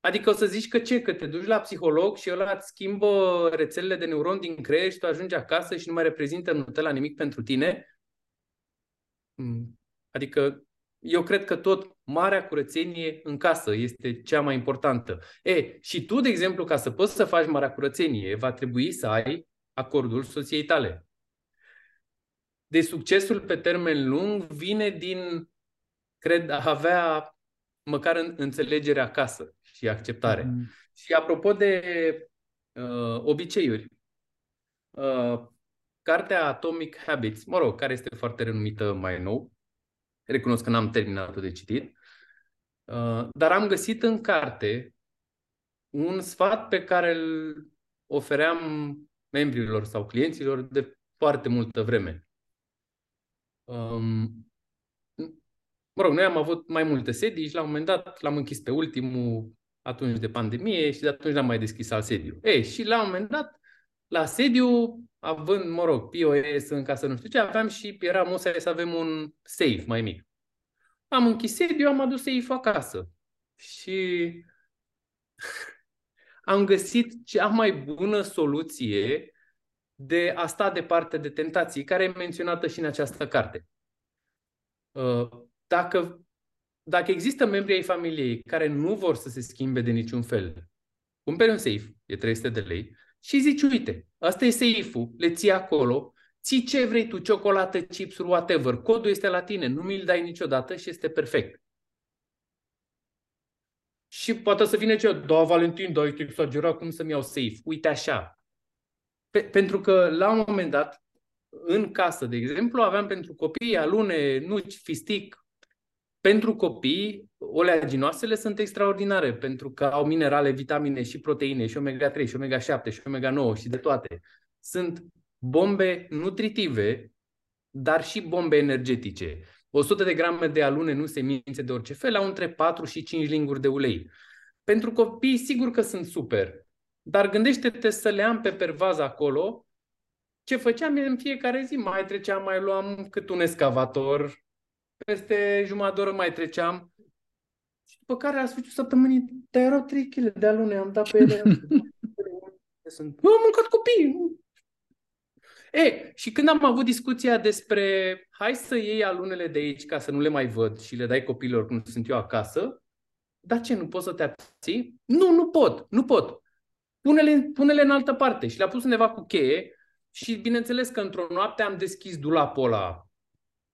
Adică o să zici că ce? Că te duci la psiholog și ăla îți schimbă rețelele de neuron din creier și tu ajungi acasă și nu mai reprezintă Nutella nimic pentru tine? Mm. Adică eu cred că tot marea curățenie în casă este cea mai importantă. E, și tu, de exemplu, ca să poți să faci marea curățenie, va trebui să ai acordul soției tale. De succesul pe termen lung vine din, cred, a avea măcar în, înțelegere acasă și acceptare. Mm-hmm. Și apropo de uh, obiceiuri, uh, cartea Atomic Habits, mă rog, care este foarte renumită mai nou, Recunosc că n-am terminat-o de citit. Uh, dar am găsit în carte un sfat pe care îl ofeream membrilor sau clienților de foarte multă vreme. Um, mă rog, noi am avut mai multe sedii și la un moment dat l-am închis pe ultimul atunci de pandemie și de atunci n-am mai deschis alt sediu. Ei, și la un moment dat, la sediu, având, mă rog, POS în casă, nu știu ce, aveam și era musai să avem un safe mai mic. Am închis sediu, am adus safe acasă. Și am găsit cea mai bună soluție de a sta departe de tentații, care e menționată și în această carte. Uh, dacă, dacă există membri ai familiei care nu vor să se schimbe de niciun fel, cumperi un safe, e 300 de lei, și zici, uite, asta e safe-ul, le ții acolo, ții ce vrei tu, ciocolată, chips, whatever, codul este la tine, nu mi-l dai niciodată și este perfect. Și poate să vină ce, da, Valentin, da, ești exagerat, cum să-mi iau safe? Uite așa. Pe, pentru că la un moment dat, în casă, de exemplu, aveam pentru copii alune, nuci, fistic. Pentru copii, oleaginoasele sunt extraordinare pentru că au minerale, vitamine și proteine și omega-3 și omega-7 și omega-9 și de toate. Sunt bombe nutritive, dar și bombe energetice. 100 de grame de alune, nu semințe de orice fel, au între 4 și 5 linguri de ulei. Pentru copii, sigur că sunt super, dar gândește-te să le am pe pervaz acolo. Ce făceam în fiecare zi? Mai treceam, mai luam cât un escavator, peste jumătate de oră mai treceam. Și după care la sfârșitul săptămânii, dar erau 3 kg de alune, am dat pe ele. Sunt, am mâncat copii, E, și când am avut discuția despre hai să iei alunele de aici ca să nu le mai văd și le dai copilor când sunt eu acasă, dar ce, nu poți să te abții? Nu, nu pot, nu pot. Pune-le, pune-le în altă parte. Și le-a pus undeva cu cheie și bineînțeles că într-o noapte am deschis dulapul ăla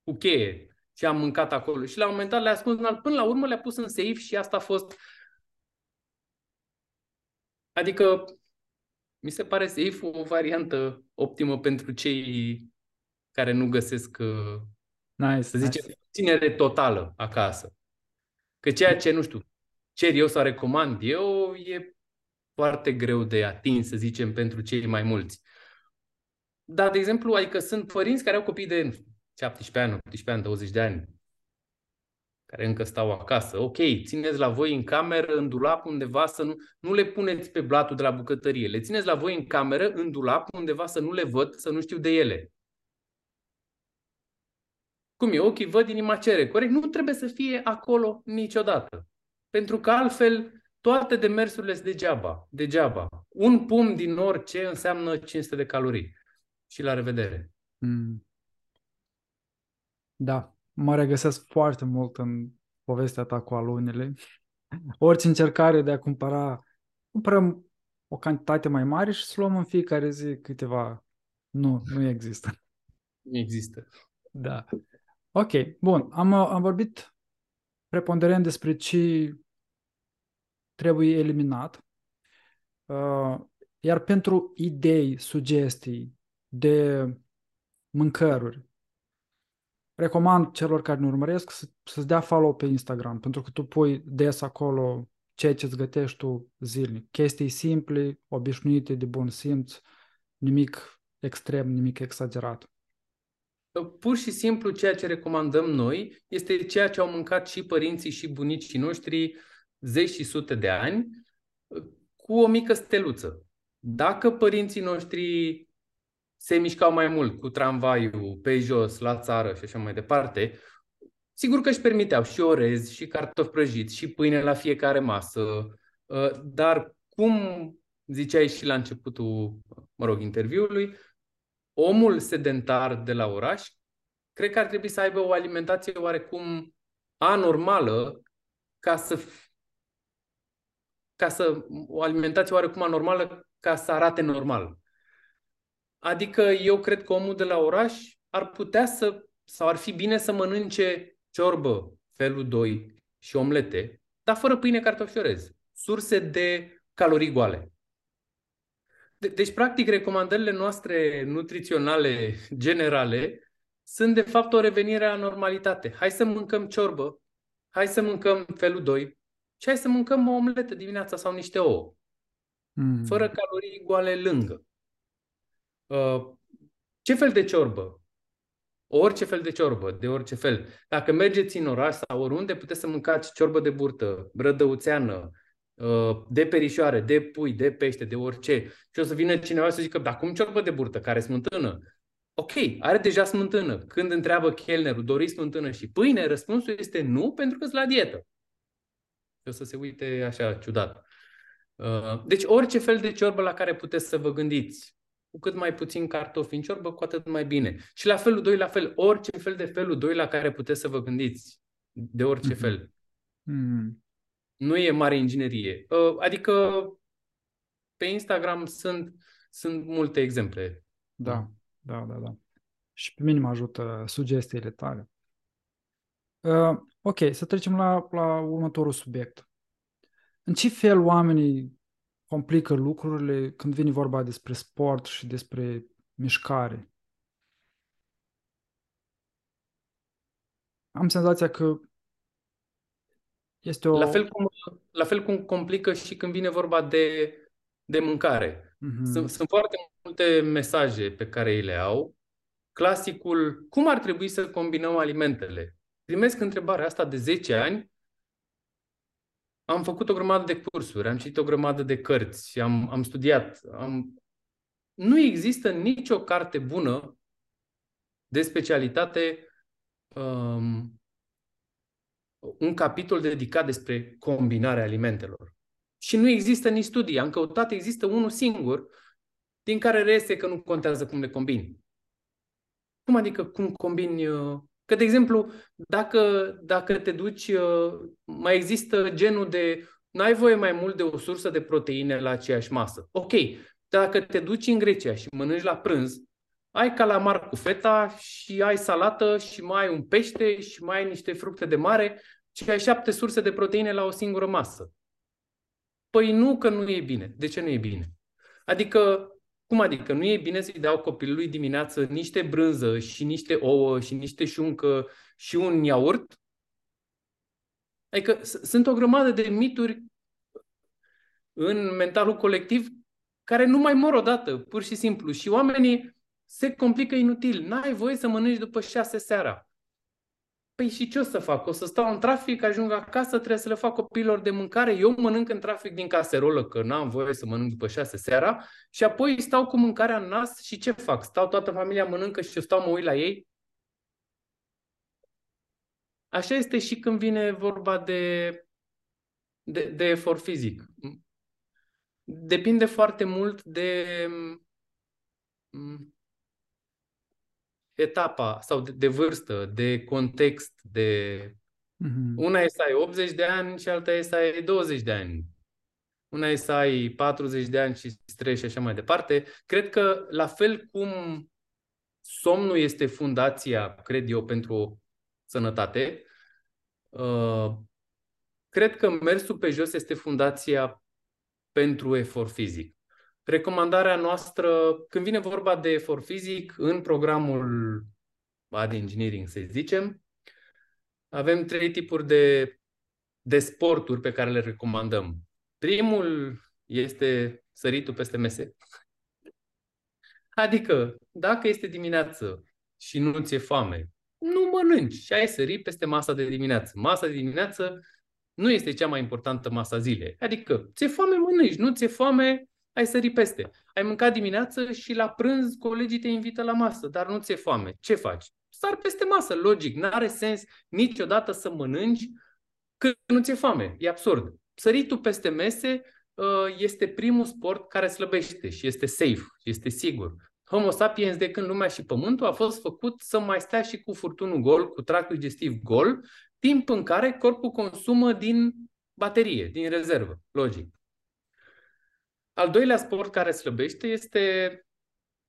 cu cheie și am mâncat acolo. Și la un moment dat le-a ascuns în alt. Până la urmă le-a pus în safe și asta a fost... Adică mi se pare safe o variantă optimă pentru cei care nu găsesc, uh, nice, să zicem, nice. ținere totală acasă. Că ceea ce, nu știu, cer eu sau recomand eu e foarte greu de atins, să zicem, pentru cei mai mulți. Dar, de exemplu, adică sunt părinți care au copii de nu știu, 17 ani, 18 ani, 20 de ani, care încă stau acasă. Ok, țineți la voi în cameră, în dulap, undeva să nu, nu le puneți pe blatul de la bucătărie. Le țineți la voi în cameră, în dulap, undeva să nu le văd, să nu știu de ele. Cum e? Ochii văd, inima cere. Corect? Nu trebuie să fie acolo niciodată. Pentru că altfel toate demersurile sunt degeaba. degeaba. Un pum din orice înseamnă 500 de calorii. Și la revedere. Mm. Da, mă regăsesc foarte mult în povestea ta cu alunele. Orice încercare de a cumpăra, cumpărăm o cantitate mai mare și să luăm în fiecare zi câteva. Nu, nu există. Nu există. Da. Ok, bun. Am, am vorbit preponderent despre ce trebuie eliminat. Uh, iar pentru idei, sugestii de mâncăruri, recomand celor care ne urmăresc să, să-ți dea follow pe Instagram, pentru că tu pui des acolo ceea ce îți gătești tu zilnic. Chestii simple, obișnuite, de bun simț, nimic extrem, nimic exagerat. Pur și simplu ceea ce recomandăm noi este ceea ce au mâncat și părinții și bunicii noștri zeci și sute de ani, cu o mică steluță. Dacă părinții noștri se mișcau mai mult cu tramvaiul pe jos, la țară și așa mai departe, sigur că își permiteau și orez, și cartofi prăjiți, și pâine la fiecare masă, uh, dar cum ziceai și la începutul, mă rog, interviului, omul sedentar de la oraș, cred că ar trebui să aibă o alimentație oarecum anormală ca să ca să o alimentație oarecum anormală ca să arate normal. Adică eu cred că omul de la oraș ar putea să, sau ar fi bine să mănânce ciorbă, felul 2 și omlete, dar fără pâine cartofi orez. Surse de calorii goale. De- deci, practic, recomandările noastre nutriționale generale sunt, de fapt, o revenire la normalitate. Hai să mâncăm ciorbă, hai să mâncăm felul 2 și hai să mâncăm o omletă dimineața sau niște ouă. Mm. Fără calorii goale lângă. Uh, ce fel de ciorbă? Orice fel de ciorbă, de orice fel. Dacă mergeți în oraș sau oriunde, puteți să mâncați ciorbă de burtă, brădăuțeană, uh, de perișoare, de pui, de pește, de orice. Și o să vină cineva să zică, dar cum ciorbă de burtă, care smântână? Ok, are deja smântână. Când întreabă chelnerul, doriți smântână și pâine, răspunsul este nu, pentru că sunt la dietă. Și o să se uite așa ciudat. Uh, deci orice fel de ciorbă la care puteți să vă gândiți cu cât mai puțin cartofi în ciorbă, cu atât mai bine. Și la felul 2, la fel, orice fel de felul 2 la care puteți să vă gândiți, de orice mm-hmm. fel. Mm. Nu e mare inginerie. Uh, adică pe Instagram sunt sunt multe exemple. Da, da, da, da. Și pe mine mă ajută sugestiile tale. Uh, ok, să trecem la, la următorul subiect. În ce fel oamenii complică lucrurile când vine vorba despre sport și despre mișcare? Am senzația că este o... La fel cum, la fel cum complică și când vine vorba de, de mâncare. Mm-hmm. Sunt, sunt foarte multe mesaje pe care îi le au. Clasicul, cum ar trebui să combinăm alimentele? Primesc întrebarea asta de 10 ani. Am făcut o grămadă de cursuri, am citit o grămadă de cărți, am, am studiat. Am... Nu există nicio carte bună de specialitate um, un capitol dedicat despre combinarea alimentelor. Și nu există nici studii. Am căutat, există unul singur, din care reiese că nu contează cum le combini. Cum adică cum combini? Uh, că, de exemplu, dacă, dacă te duci, uh, mai există genul de n-ai voie mai mult de o sursă de proteine la aceeași masă. Ok, dacă te duci în Grecia și mănânci la prânz, ai calamar cu feta și ai salată și mai ai un pește și mai ai niște fructe de mare și ai șapte surse de proteine la o singură masă. Păi nu că nu e bine. De ce nu e bine? Adică, cum adică? Nu e bine să-i dau copilului dimineață niște brânză și niște ouă și niște șuncă și un iaurt? Adică sunt o grămadă de mituri în mentalul colectiv care nu mai mor odată, pur și simplu. Și oamenii se complică inutil. N-ai voie să mănânci după șase seara. Păi și ce o să fac? O să stau în trafic, ajung acasă, trebuie să le fac copiilor de mâncare, eu mănânc în trafic din caserolă, că n-am voie să mănânc după șase seara, și apoi stau cu mâncarea în nas și ce fac? Stau toată familia mănâncă și eu stau mă uit la ei? Așa este și când vine vorba de, de, de efort fizic. Depinde foarte mult de etapa sau de, de vârstă, de context, de... Mm-hmm. Una e să ai 80 de ani și alta e să ai 20 de ani. Una e să ai 40 de ani și stres și așa mai departe. Cred că la fel cum somnul este fundația, cred eu, pentru sănătate, uh, cred că mersul pe jos este fundația pentru efort fizic. Recomandarea noastră, când vine vorba de efort fizic, în programul Body Engineering, să zicem, avem trei tipuri de, de sporturi pe care le recomandăm. Primul este săritul peste mese. Adică, dacă este dimineață și nu ți-e foame, nu mănânci și ai sări peste masa de dimineață. Masa de dimineață nu este cea mai importantă masa zilei. Adică, ți-e foame, mănânci, nu ți-e foame, ai sări peste. Ai mâncat dimineață și la prânz colegii te invită la masă, dar nu ți-e foame. Ce faci? Sar peste masă, logic. N-are sens niciodată să mănânci când nu ți-e foame. E absurd. Săritul peste mese uh, este primul sport care slăbește și este safe, este sigur. Homo sapiens de când lumea și pământul a fost făcut să mai stea și cu furtunul gol, cu tractul digestiv gol, timp în care corpul consumă din baterie, din rezervă, logic. Al doilea sport care slăbește este,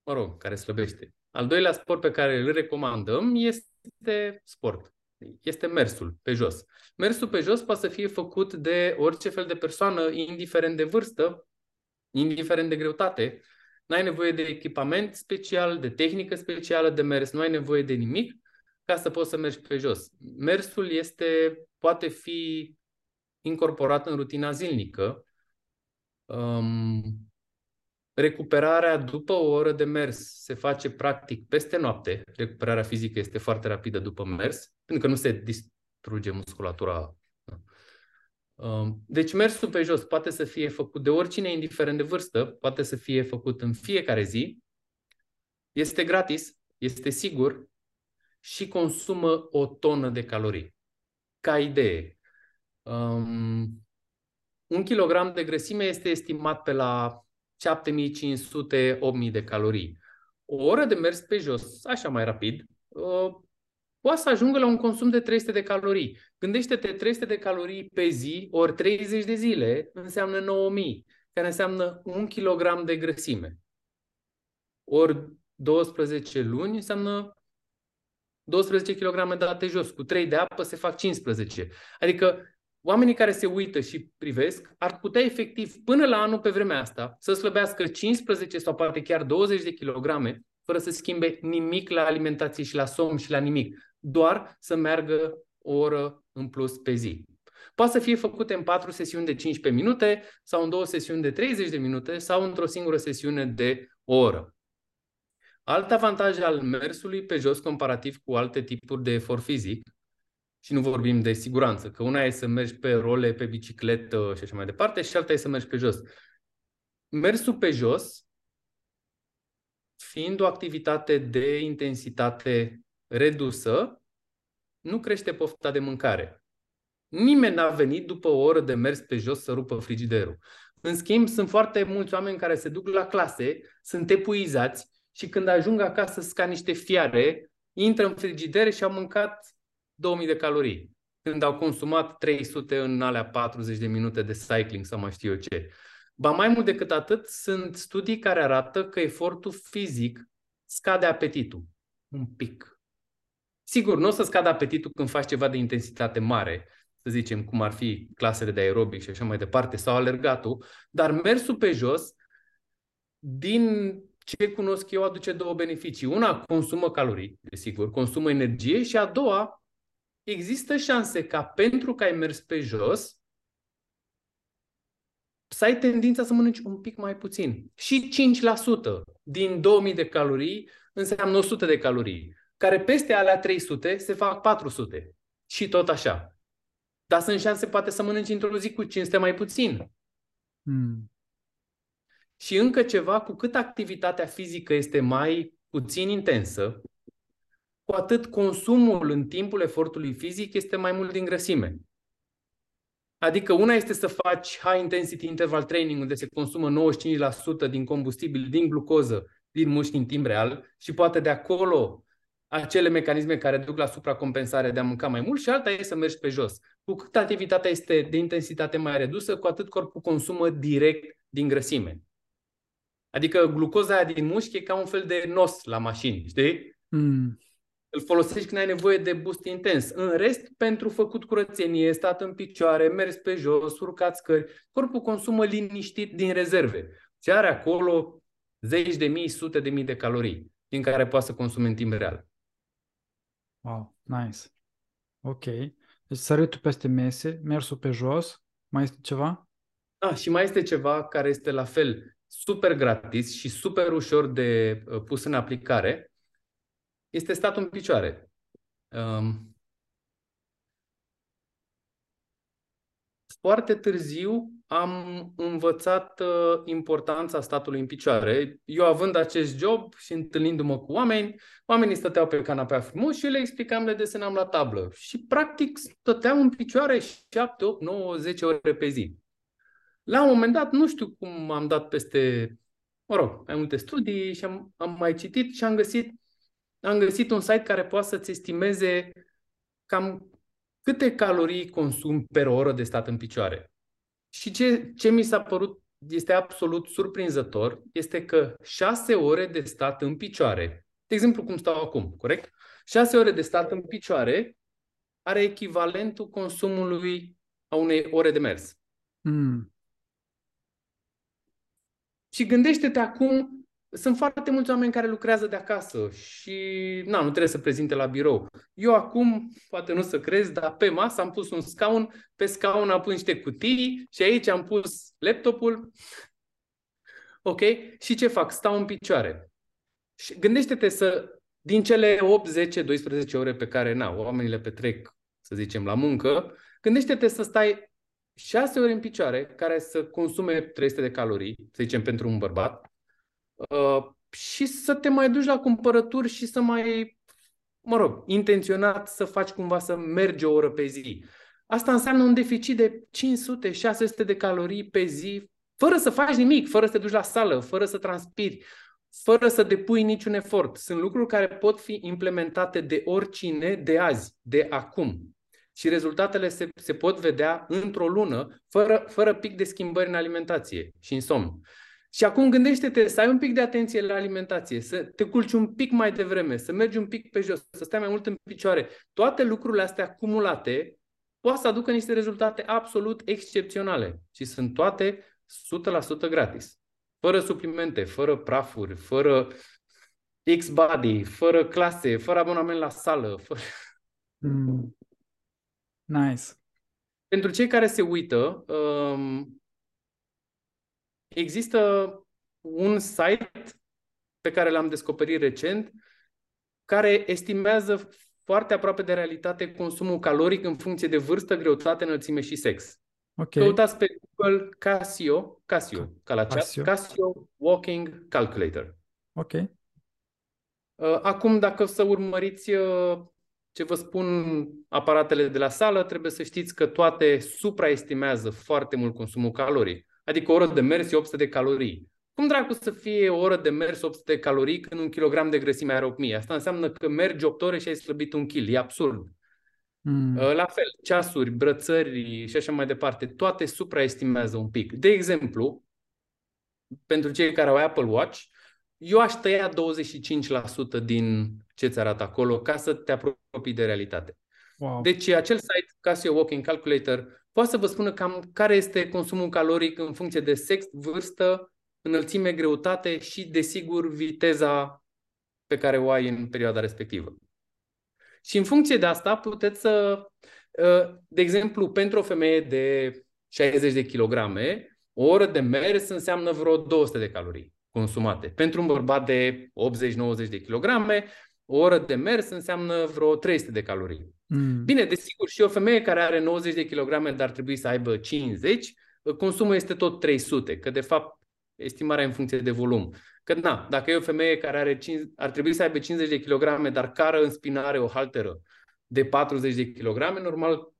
mă rog, care slăbește. Al doilea sport pe care îl recomandăm este sport. Este mersul pe jos. Mersul pe jos poate să fie făcut de orice fel de persoană, indiferent de vârstă, indiferent de greutate. N-ai nevoie de echipament special, de tehnică specială de mers, nu ai nevoie de nimic ca să poți să mergi pe jos. Mersul este, poate fi incorporat în rutina zilnică Um, recuperarea după o oră de mers se face practic peste noapte. Recuperarea fizică este foarte rapidă după mers, pentru că nu se distruge musculatura. Um, deci mersul pe jos poate să fie făcut de oricine, indiferent de vârstă, poate să fie făcut în fiecare zi, este gratis, este sigur și consumă o tonă de calorii. Ca idee, um, un kilogram de grăsime este estimat pe la 7500-8000 de calorii. O oră de mers pe jos, așa mai rapid, uh, poate să ajungă la un consum de 300 de calorii. Gândește-te 300 de calorii pe zi ori 30 de zile înseamnă 9000, care înseamnă un kilogram de grăsime. ori 12 luni înseamnă 12 kg date jos. Cu 3 de apă se fac 15. Adică oamenii care se uită și privesc ar putea efectiv până la anul pe vremea asta să slăbească 15 sau poate chiar 20 de kilograme fără să schimbe nimic la alimentație și la somn și la nimic. Doar să meargă o oră în plus pe zi. Poate să fie făcute în patru sesiuni de 15 minute sau în două sesiuni de 30 de minute sau într-o singură sesiune de o oră. Alt avantaj al mersului pe jos comparativ cu alte tipuri de efort fizic, și nu vorbim de siguranță, că una e să mergi pe role, pe bicicletă și așa mai departe, și alta e să mergi pe jos. Mersul pe jos, fiind o activitate de intensitate redusă, nu crește pofta de mâncare. Nimeni n-a venit după o oră de mers pe jos să rupă frigiderul. În schimb, sunt foarte mulți oameni care se duc la clase, sunt epuizați și când ajung acasă sunt ca niște fiare, intră în frigider și au mâncat 2000 de calorii. Când au consumat 300 în alea 40 de minute de cycling sau mai știu eu ce. Ba mai mult decât atât, sunt studii care arată că efortul fizic scade apetitul. Un pic. Sigur, nu o să scadă apetitul când faci ceva de intensitate mare, să zicem, cum ar fi clasele de aerobic și așa mai departe, sau alergatul, dar mersul pe jos, din ce cunosc eu, aduce două beneficii. Una, consumă calorii, desigur, consumă energie și a doua, există șanse ca pentru că ai mers pe jos, să ai tendința să mănânci un pic mai puțin. Și 5% din 2000 de calorii înseamnă 100 de calorii, care peste alea 300 se fac 400. Și tot așa. Dar sunt șanse poate să mănânci într-o zi cu 500 mai puțin. Hmm. Și încă ceva, cu cât activitatea fizică este mai puțin intensă, cu atât consumul în timpul efortului fizic este mai mult din grăsime. Adică una este să faci high intensity interval training unde se consumă 95% din combustibil, din glucoză, din mușchi în timp real și poate de acolo acele mecanisme care duc la supracompensare de a mânca mai mult și alta e să mergi pe jos. Cu cât activitatea este de intensitate mai redusă, cu atât corpul consumă direct din grăsime. Adică glucoza aia din mușchi e ca un fel de nos la mașini, știi? Mm. Îl folosești când ai nevoie de boost intens. În rest, pentru făcut curățenie, stat în picioare, mers pe jos, urcat scări, corpul consumă liniștit din rezerve. Și are acolo zeci de mii, sute de mii de calorii din care poate să consume în timp real. Wow, nice. Ok. Deci săritul peste mese, mersul pe jos, mai este ceva? Ah, și mai este ceva care este la fel super gratis și super ușor de uh, pus în aplicare, este statul în picioare. Um, foarte târziu am învățat uh, importanța statului în picioare. Eu având acest job și întâlnindu-mă cu oameni, oamenii stăteau pe canapea frumos și eu le explicam, le desenam la tablă. Și practic stăteam în picioare 7, 8, 9, 10 ore pe zi. La un moment dat, nu știu cum am dat peste, mă rog, mai multe studii și am, am mai citit și am găsit, am găsit un site care poate să-ți estimeze cam câte calorii consum per oră de stat în picioare. Și ce, ce mi s-a părut este absolut surprinzător este că 6 ore de stat în picioare, de exemplu cum stau acum, corect? 6 ore de stat în picioare are echivalentul consumului a unei ore de mers. Mm. Și gândește-te acum, sunt foarte mulți oameni care lucrează de acasă și na, nu trebuie să prezinte la birou. Eu acum, poate nu să crezi, dar pe masă am pus un scaun, pe scaun am pus niște cutii și aici am pus laptopul. Ok? Și ce fac? Stau în picioare. Și gândește-te să, din cele 8, 10, 12 ore pe care, na, oamenii le petrec, să zicem, la muncă, gândește-te să stai 6 ore în picioare, care să consume 300 de calorii, să zicem, pentru un bărbat, uh, și să te mai duci la cumpărături și să mai, mă rog, intenționat să faci cumva să mergi o oră pe zi. Asta înseamnă un deficit de 500-600 de calorii pe zi, fără să faci nimic, fără să te duci la sală, fără să transpiri, fără să depui niciun efort. Sunt lucruri care pot fi implementate de oricine de azi, de acum și rezultatele se, se pot vedea într-o lună, fără, fără pic de schimbări în alimentație și în somn. Și acum gândește-te să ai un pic de atenție la alimentație, să te culci un pic mai devreme, să mergi un pic pe jos, să stai mai mult în picioare. Toate lucrurile astea acumulate poate să aducă niște rezultate absolut excepționale și sunt toate 100% gratis. Fără suplimente, fără prafuri, fără X-Body, fără clase, fără abonament la sală. Fără... Mm. Nice. Pentru cei care se uită, um, există un site pe care l-am descoperit recent care estimează foarte aproape de realitate consumul caloric în funcție de vârstă, greutate, înălțime și sex. Okay. Căutați pe Google Casio, Casio, ca la Casio. Casio Walking Calculator. Ok. Uh, acum, dacă să urmăriți uh, ce vă spun aparatele de la sală, trebuie să știți că toate supraestimează foarte mult consumul caloric. Adică o oră de mers e 800 de calorii. Cum dracu să fie o oră de mers 800 de calorii când un kilogram de grăsime are 8000? Asta înseamnă că mergi 8 ore și ai slăbit un kil. E absurd. Mm. La fel, ceasuri, brățări și așa mai departe, toate supraestimează un pic. De exemplu, pentru cei care au Apple Watch, eu aș tăia 25% din ce ți arată acolo ca să te apropii de realitate. Wow. Deci acel site Casio Walking Calculator poate să vă spună cam care este consumul caloric în funcție de sex, vârstă, înălțime, greutate și, desigur, viteza pe care o ai în perioada respectivă. Și în funcție de asta puteți să, ă, de exemplu, pentru o femeie de 60 de kilograme, o oră de mers înseamnă vreo 200 de calorii consumate. Pentru un bărbat de 80-90 de kilograme, o oră de mers înseamnă vreo 300 de calorii. Mm. Bine, desigur, și o femeie care are 90 de kilograme, dar trebuie să aibă 50, consumul este tot 300, că de fapt estimarea în funcție de volum. Că na, dacă e o femeie care are 5, ar trebui să aibă 50 de kilograme, dar cară în spinare o halteră de 40 de kilograme, normal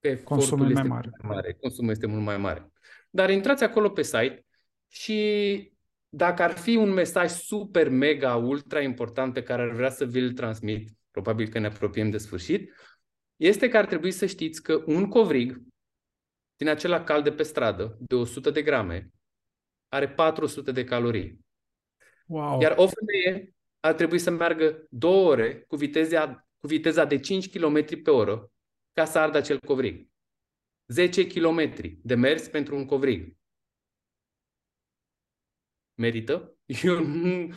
că consumul este mai mare. mai mare. Consumul este mult mai mare. Dar intrați acolo pe site și dacă ar fi un mesaj super, mega, ultra important pe care ar vrea să vi-l transmit, probabil că ne apropiem de sfârșit, este că ar trebui să știți că un covrig din acela cal de pe stradă, de 100 de grame, are 400 de calorii. Wow. Iar o femeie ar trebui să meargă două ore cu viteza, cu viteza de 5 km pe oră ca să ardă acel covrig. 10 km de mers pentru un covrig. Merită? Eu nu...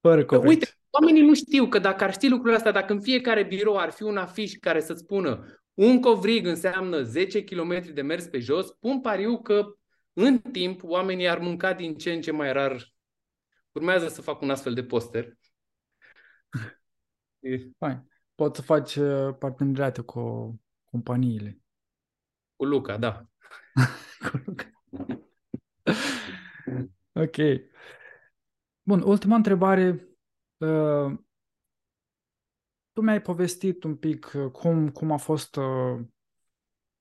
Fără covrig. Uite, oamenii nu știu că dacă ar ști lucrurile astea, dacă în fiecare birou ar fi un afiș care să spună un covrig înseamnă 10 km de mers pe jos, pun pariu că în timp oamenii ar mânca din ce în ce mai rar. Urmează să fac un astfel de poster. Fine. Poți să faci uh, parteneriate cu companiile. Cu Luca, da. Cu Luca. ok. Bun, ultima întrebare. Uh, tu mi-ai povestit un pic uh, cum, cum a fost uh,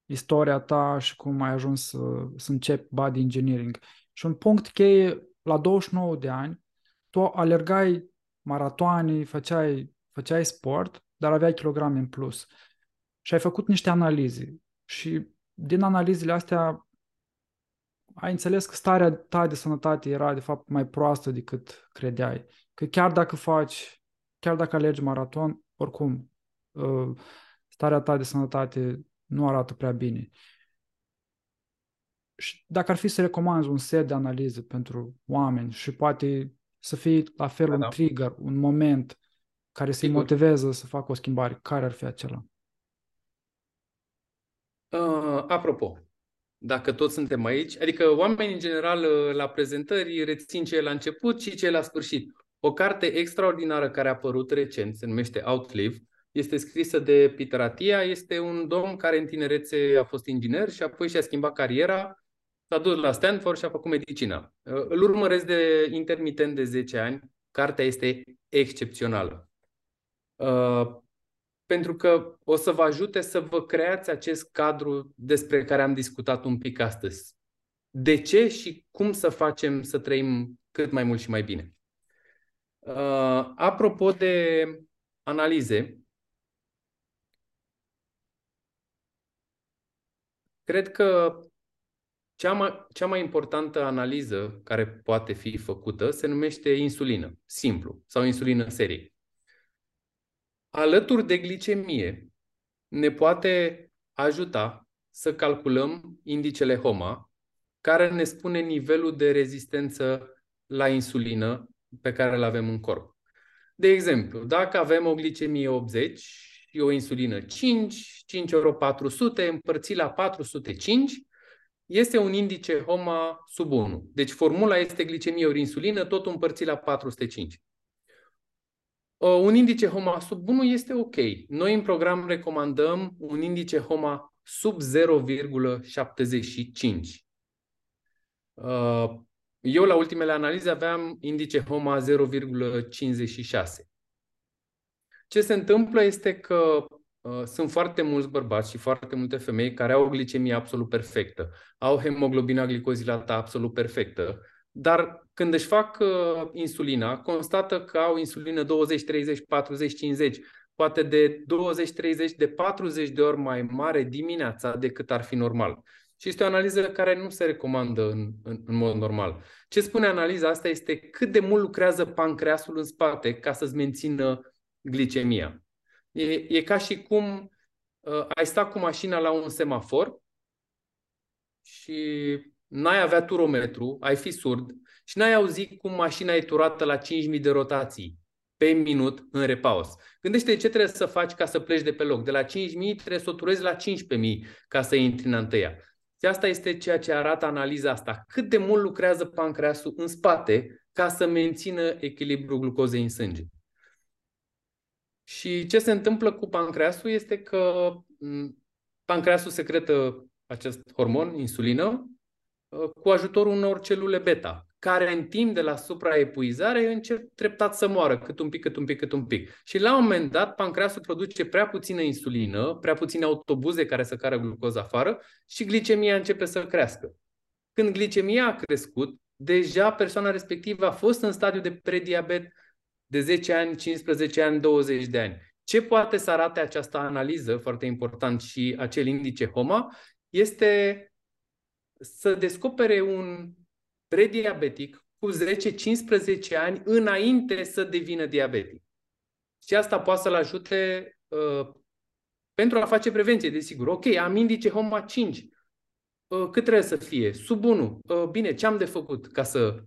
istoria ta și cum ai ajuns să, să începi body engineering. Și un punct cheie, la 29 de ani, tu alergai maratoane, făceai, făceai sport, dar aveai kilograme în plus. Și ai făcut niște analize. Și din analizele astea ai înțeles că starea ta de sănătate era de fapt mai proastă decât credeai. Că chiar dacă faci, chiar dacă alergi maraton, oricum, uh, starea ta de sănătate nu arată prea bine. Și dacă ar fi să recomanzi un set de analize pentru oameni și poate să fie la fel da, un da. trigger, un moment care să-i motiveze să facă o schimbare, care ar fi acela? Uh, apropo, dacă toți suntem aici, adică oamenii în general uh, la prezentări rețin ce e la început și ce e la sfârșit. O carte extraordinară care a apărut recent, se numește Outlive, este scrisă de Peter Atia, este un domn care în tinerețe a fost inginer și apoi și-a schimbat cariera, s-a dus la Stanford și a făcut medicina. Îl urmăresc de intermitent de 10 ani, cartea este excepțională. Uh, pentru că o să vă ajute să vă creați acest cadru despre care am discutat un pic astăzi. De ce și cum să facem să trăim cât mai mult și mai bine. Uh, apropo de analize, cred că cea mai, cea mai importantă analiză care poate fi făcută se numește insulină, simplu, sau insulină serie. Alături de glicemie, ne poate ajuta să calculăm indicele HOMA, care ne spune nivelul de rezistență la insulină pe care îl avem în corp. De exemplu, dacă avem o glicemie 80 și o insulină 5, 5 ori 400 împărțit la 405, este un indice HOMA sub 1. Deci formula este glicemie ori insulină, tot împărțit la 405. Un indice HOMA sub 1 este ok. Noi în program recomandăm un indice HOMA sub 0,75. Eu la ultimele analize aveam indice HOMA 0,56. Ce se întâmplă este că uh, sunt foarte mulți bărbați și foarte multe femei care au o glicemie absolut perfectă, au hemoglobina glicozilată absolut perfectă, dar când își fac uh, insulina, constată că au insulină 20, 30, 40, 50, poate de 20, 30, de 40 de ori mai mare dimineața decât ar fi normal. Și este o analiză care nu se recomandă în, în, în mod normal. Ce spune analiza asta este cât de mult lucrează pancreasul în spate ca să-ți mențină glicemia. E, e ca și cum uh, ai sta cu mașina la un semafor și n-ai avea turometru, ai fi surd și n-ai auzit cum mașina e turată la 5.000 de rotații pe minut în repaus. Gândește ce trebuie să faci ca să pleci de pe loc. De la 5.000 trebuie să o turezi la 15.000 ca să intri în întâia. Și asta este ceea ce arată analiza asta. Cât de mult lucrează pancreasul în spate ca să mențină echilibrul glucozei în sânge. Și ce se întâmplă cu pancreasul este că pancreasul secretă acest hormon, insulină, ă, cu ajutorul unor celule beta, care în timp de la supraepuizare încep treptat să moară, cât un pic, cât un pic, cât un pic. Și la un moment dat, pancreasul produce prea puțină insulină, prea puține autobuze care să cară glucoză afară și glicemia începe să crească. Când glicemia a crescut, deja persoana respectivă a fost în stadiu de prediabet de 10 ani, 15 ani, 20 de ani. Ce poate să arate această analiză, foarte important, și acel indice HOMA, este să descopere un prediabetic cu 10-15 ani înainte să devină diabetic. Și asta poate să-l ajute uh, pentru a face prevenție, desigur. Ok, am indice HOMA 5. Uh, cât trebuie să fie? Sub 1. Uh, bine, ce am de făcut ca să...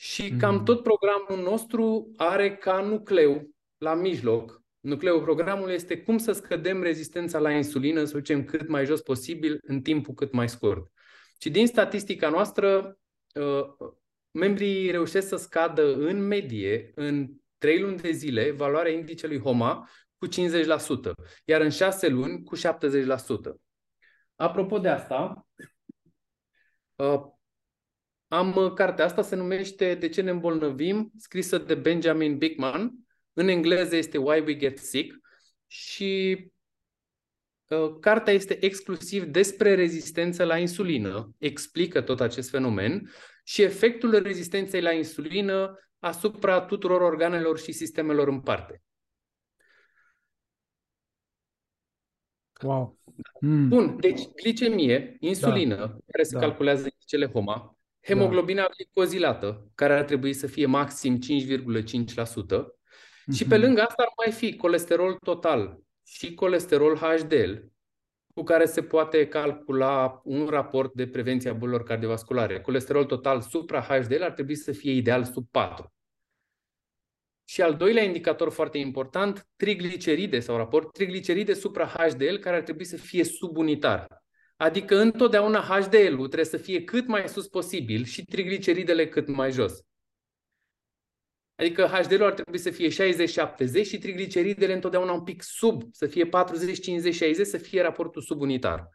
Și cam mm. tot programul nostru are ca nucleu, la mijloc, nucleul programului este cum să scădem rezistența la insulină, să ducem cât mai jos posibil în timpul cât mai scurt. Și din statistica noastră, Uh, membrii reușesc să scadă în medie, în 3 luni de zile, valoarea indicelui HOMA cu 50%, iar în 6 luni cu 70%. Apropo de asta, uh, am cartea asta, se numește De ce ne îmbolnăvim, scrisă de Benjamin Bickman. În engleză este Why We Get Sick și uh, cartea este exclusiv despre rezistență la insulină, explică tot acest fenomen și efectul rezistenței la insulină asupra tuturor organelor și sistemelor în parte. Wow. Mm. Bun, deci glicemie, insulină, da. care se da. calculează cele HOMA, hemoglobina da. glicozilată, care ar trebui să fie maxim 5,5%, mm-hmm. și pe mhm. lângă asta ar mai fi colesterol total și colesterol HDL, cu care se poate calcula un raport de prevenție a bolilor cardiovasculare. Colesterol total supra-HDL ar trebui să fie ideal sub 4. Și al doilea indicator foarte important, trigliceride sau raport, trigliceride supra-HDL care ar trebui să fie subunitar. Adică întotdeauna HDL-ul trebuie să fie cât mai sus posibil și trigliceridele cât mai jos. Adică HDL-ul ar trebui să fie 60-70 și trigliceridele întotdeauna un pic sub, să fie 40-50-60, să fie raportul subunitar.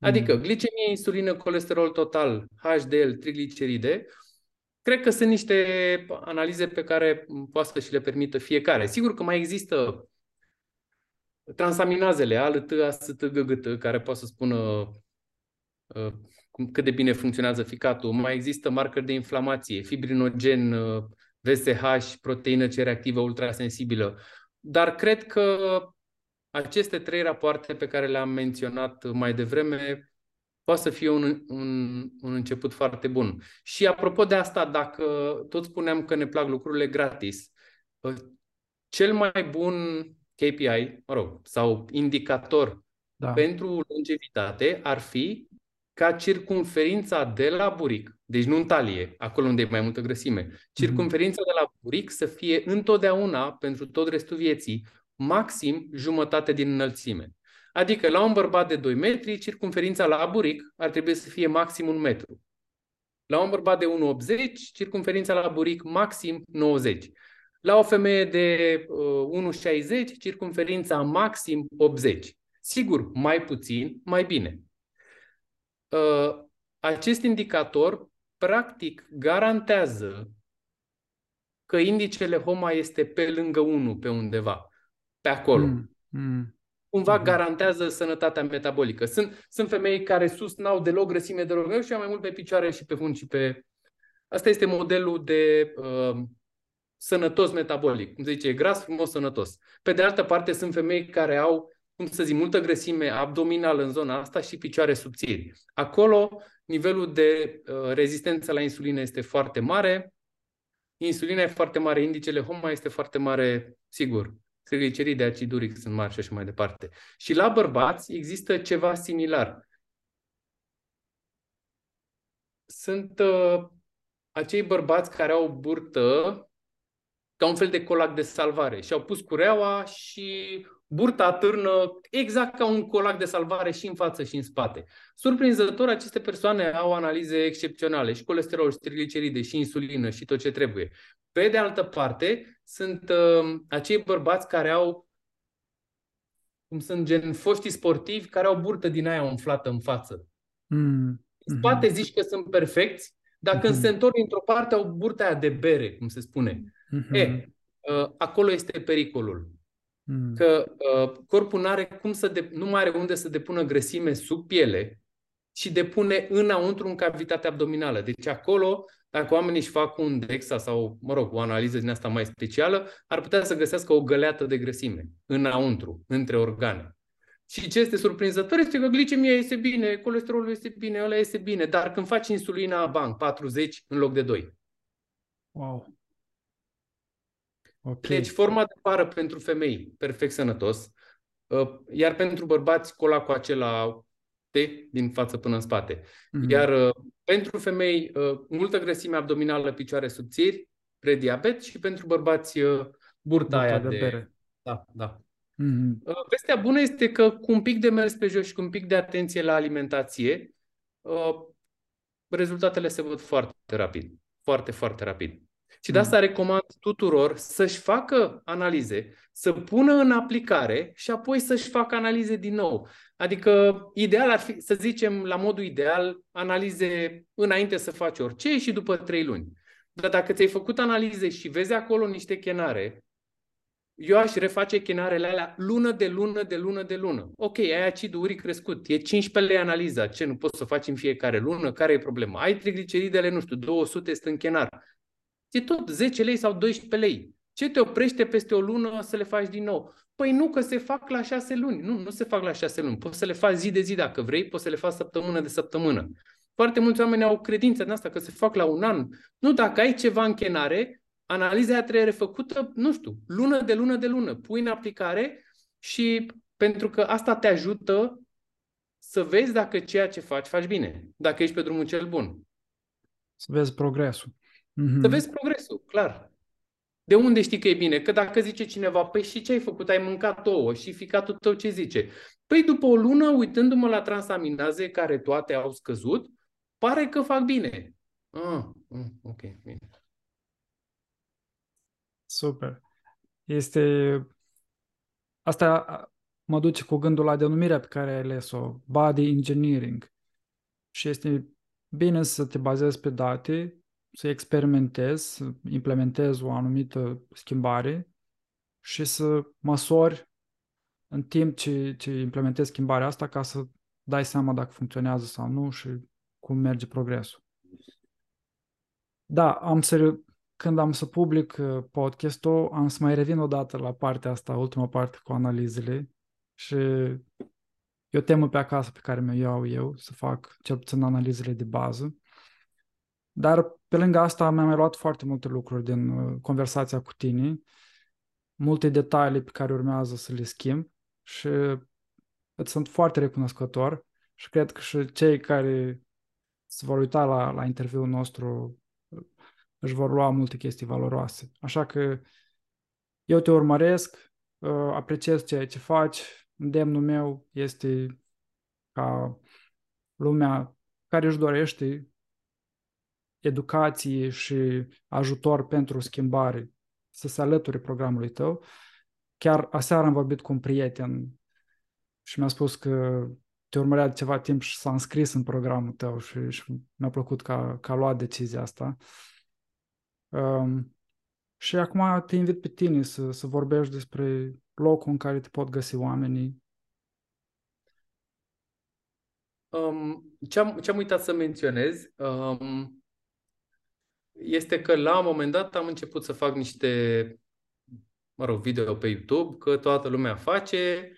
Adică mm. glicemie, insulină, colesterol total, HDL, trigliceride, cred că sunt niște analize pe care poate să și le permită fiecare. Sigur că mai există transaminazele, ALT, AST, GGT, care poate să spună uh, cât de bine funcționează ficatul. Mai există marcări de inflamație, fibrinogen, uh, VSH, proteină C reactivă ultrasensibilă. Dar cred că aceste trei rapoarte pe care le-am menționat mai devreme poate să fie un, un, un început foarte bun. Și apropo de asta, dacă tot spuneam că ne plac lucrurile gratis, uh, cel mai bun KPI, mă rog, sau indicator da. pentru longevitate ar fi ca circumferința de la buric, deci nu în talie, acolo unde e mai multă grăsime, mhm. circumferința de la buric să fie întotdeauna, pentru tot restul vieții, maxim jumătate din înălțime. Adică la un bărbat de 2 metri, circumferința la buric ar trebui să fie maxim 1 metru. La un bărbat de 1,80, circumferința la buric maxim 90. La o femeie de uh, 1,60, circumferința maxim 80. Sigur, mai puțin, mai bine. Uh, acest indicator practic garantează că indicele HOMA este pe lângă 1 pe undeva, pe acolo. Mm, mm cumva mm-hmm. garantează sănătatea metabolică. Sunt, sunt femei care sus n-au deloc grăsime, deloc greu și au mai mult pe picioare și pe fund și pe... Asta este modelul de uh, sănătos metabolic. Cum se zice, gras, frumos, sănătos. Pe de altă parte, sunt femei care au, cum să zic, multă grăsime abdominală în zona asta și picioare subțiri. Acolo, nivelul de uh, rezistență la insulină este foarte mare, insulina e foarte mare, indicele HOMA este foarte mare, sigur triglicerii de acid uric sunt mari și așa mai departe. Și la bărbați există ceva similar. Sunt uh, acei bărbați care au burtă ca un fel de colac de salvare și au pus cureaua și burta târnă exact ca un colac de salvare și în față și în spate. Surprinzător, aceste persoane au analize excepționale și colesterol, și trigliceride, și insulină și tot ce trebuie. Pe de altă parte, sunt uh, acei bărbați care au, cum sunt gen foștii sportivi, care au burtă din aia umflată în față. Mm. În spate mm-hmm. zici că sunt perfecți, dar mm-hmm. când se întorc într-o parte au burta aia de bere, cum se spune. Mm-hmm. E, uh, acolo este pericolul. Mm. Că uh, corpul n-are cum să de- nu mai are unde să depună grăsime sub piele și depune înăuntru în cavitatea abdominală. Deci acolo dacă oamenii își fac un DEXA sau, mă rog, o analiză din asta mai specială, ar putea să găsească o găleată de grăsime înăuntru, între organe. Și ce este surprinzător este că glicemia este bine, colesterolul este bine, ăla este bine, dar când faci insulina, bang, 40 în loc de 2. Wow. Okay. Deci forma de pară pentru femei, perfect sănătos, uh, iar pentru bărbați colacul acela T din față până în spate. Mm-hmm. Iar uh, pentru femei, uh, multă grăsime abdominală, picioare subțiri, prediabet și pentru bărbați, uh, burta, burta aia de, de bere. Da, da. Mm-hmm. Vestea bună este că cu un pic de mers pe jos și cu un pic de atenție la alimentație, rezultatele se văd foarte rapid. Foarte, foarte rapid. Și de asta recomand tuturor să-și facă analize, să pună în aplicare și apoi să-și facă analize din nou. Adică ideal ar fi, să zicem, la modul ideal, analize înainte să faci orice și după trei luni. Dar dacă ți-ai făcut analize și vezi acolo niște chenare, eu aș reface chenarele alea lună de lună de lună de lună. Ok, ai acid uric crescut, e 15 lei analiza, ce nu poți să faci în fiecare lună, care e problema? Ai trigliceridele, nu știu, 200 este în chenar. E tot 10 lei sau 12 lei. Ce te oprește peste o lună să le faci din nou? Păi nu, că se fac la 6 luni. Nu, nu se fac la 6 luni. Poți să le faci zi de zi dacă vrei, poți să le faci săptămână de săptămână. Foarte mulți oameni au credința în asta că se fac la un an. Nu, dacă ai ceva în chenare, analiza aia trebuie refăcută, nu știu, lună de lună de lună. Pui în aplicare și pentru că asta te ajută să vezi dacă ceea ce faci, faci bine. Dacă ești pe drumul cel bun. Să vezi progresul. Mm-hmm. Să vezi progresul, clar. De unde știi că e bine? Că dacă zice cineva, păi și ce ai făcut? Ai mâncat ouă și ficatul tău ce zice? Păi după o lună, uitându-mă la transaminaze care toate au scăzut, pare că fac bine. Ah, mm, ok, bine. Super. Este... Asta mă duce cu gândul la denumirea pe care ai ales-o, body engineering. Și este bine să te bazezi pe date să experimentezi, să implementezi o anumită schimbare și să măsori în timp ce, ce implementezi schimbarea asta ca să dai seama dacă funcționează sau nu și cum merge progresul. Da, am să, când am să public uh, podcastul, am să mai revin o dată la partea asta, ultima parte cu analizele și E o temă pe acasă pe care mi-o iau eu, să fac cel puțin analizele de bază. Dar pe lângă asta mi-am mai luat foarte multe lucruri din uh, conversația cu tine, multe detalii pe care urmează să le schimb și îți sunt foarte recunoscător și cred că și cei care se vor uita la, la interviul nostru uh, își vor lua multe chestii valoroase. Așa că eu te urmăresc, uh, apreciez ceea ce faci, îndemnul meu este ca lumea care își dorește educație și ajutor pentru schimbare să se alăture programului tău. Chiar aseară am vorbit cu un prieten și mi-a spus că te urmărea de ceva timp și s-a înscris în programul tău și, și mi-a plăcut că, că a luat decizia asta. Um, și acum te invit pe tine să, să vorbești despre locul în care te pot găsi oamenii. Um, ce-am, ce-am uitat să menționez um, este că la un moment dat am început să fac niște, mă rog, video pe YouTube, că toată lumea face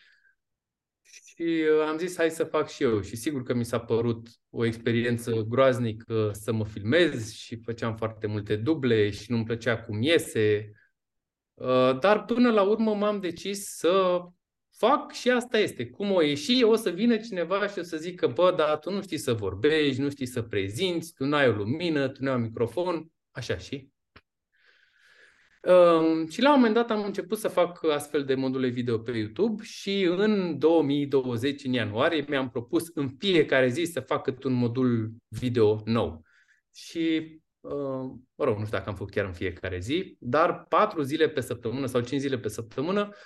și uh, am zis hai să fac și eu. Și sigur că mi s-a părut o experiență groaznică să mă filmez și făceam foarte multe duble și nu-mi plăcea cum iese. Uh, dar până la urmă m-am decis să fac și asta este. Cum o ieși, o să vină cineva și o să zică, bă, dar tu nu știi să vorbești, nu știi să prezinți, tu n-ai o lumină, tu nu ai un microfon, așa și. Um, și la un moment dat am început să fac astfel de module video pe YouTube și în 2020, în ianuarie, mi-am propus în fiecare zi să fac cât un modul video nou. Și, uh, mă rog, nu știu dacă am făcut chiar în fiecare zi, dar patru zile pe săptămână sau cinci zile pe săptămână Uh,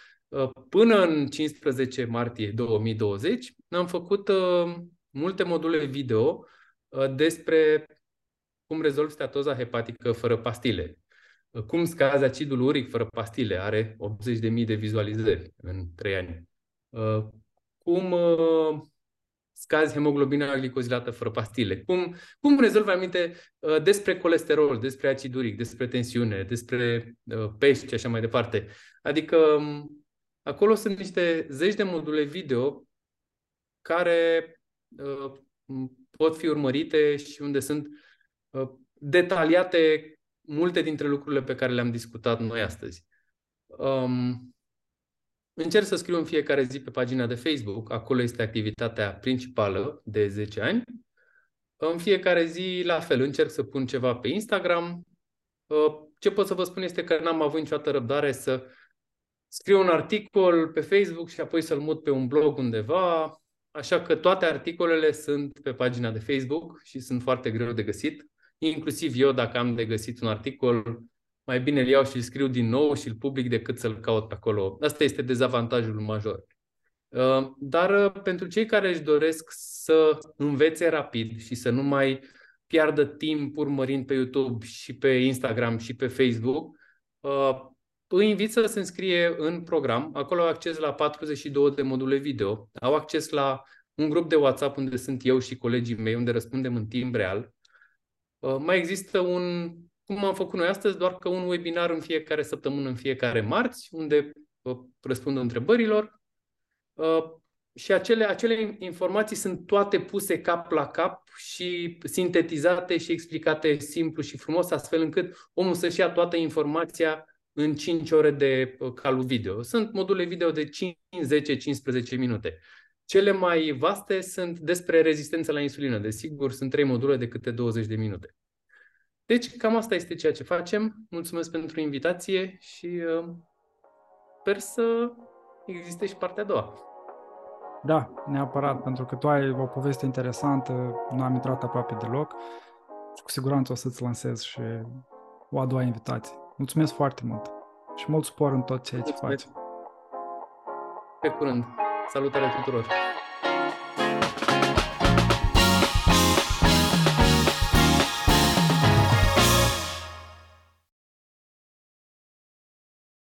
până în 15 martie 2020 am făcut uh, multe module video uh, despre cum rezolvi steatoza hepatică fără pastile. Cum scazi acidul uric fără pastile? Are 80.000 de vizualizări în 3 ani. Cum scazi hemoglobina glicozilată fără pastile? Cum, cum rezolvi aminte despre colesterol, despre acid uric, despre tensiune, despre pești și așa mai departe? Adică um, Acolo sunt niște zeci de module video care uh, pot fi urmărite și unde sunt uh, detaliate multe dintre lucrurile pe care le-am discutat noi astăzi. Um, încerc să scriu în fiecare zi pe pagina de Facebook, acolo este activitatea principală de 10 ani. În fiecare zi, la fel, încerc să pun ceva pe Instagram. Uh, ce pot să vă spun este că n-am avut niciodată răbdare să scriu un articol pe Facebook și apoi să-l mut pe un blog undeva, așa că toate articolele sunt pe pagina de Facebook și sunt foarte greu de găsit. Inclusiv eu, dacă am de găsit un articol, mai bine îl iau și îl scriu din nou și îl public decât să-l caut pe acolo. Asta este dezavantajul major. Uh, dar uh, pentru cei care își doresc să învețe rapid și să nu mai piardă timp urmărind pe YouTube și pe Instagram și pe Facebook, uh, îi invit să se înscrie în program. Acolo au acces la 42 de module video, au acces la un grup de WhatsApp unde sunt eu și colegii mei, unde răspundem în timp real. Uh, mai există un, cum am făcut noi astăzi, doar că un webinar în fiecare săptămână, în fiecare marți, unde uh, răspund întrebărilor. Uh, și acele, acele informații sunt toate puse cap la cap și sintetizate și explicate simplu și frumos, astfel încât omul să-și ia toată informația în 5 ore de uh, calul video. Sunt module video de 5, 10, 15 minute. Cele mai vaste sunt despre rezistența la insulină. Desigur, sunt 3 module de câte 20 de minute. Deci, cam asta este ceea ce facem. Mulțumesc pentru invitație și uh, sper să existe și partea a doua. Da, neapărat, pentru că tu ai o poveste interesantă, nu am intrat aproape deloc și cu siguranță o să-ți lansez și o a doua invitație. Mulțumesc foarte mult și mult spor în tot ceea ce faci. Pe curând. Salutare tuturor!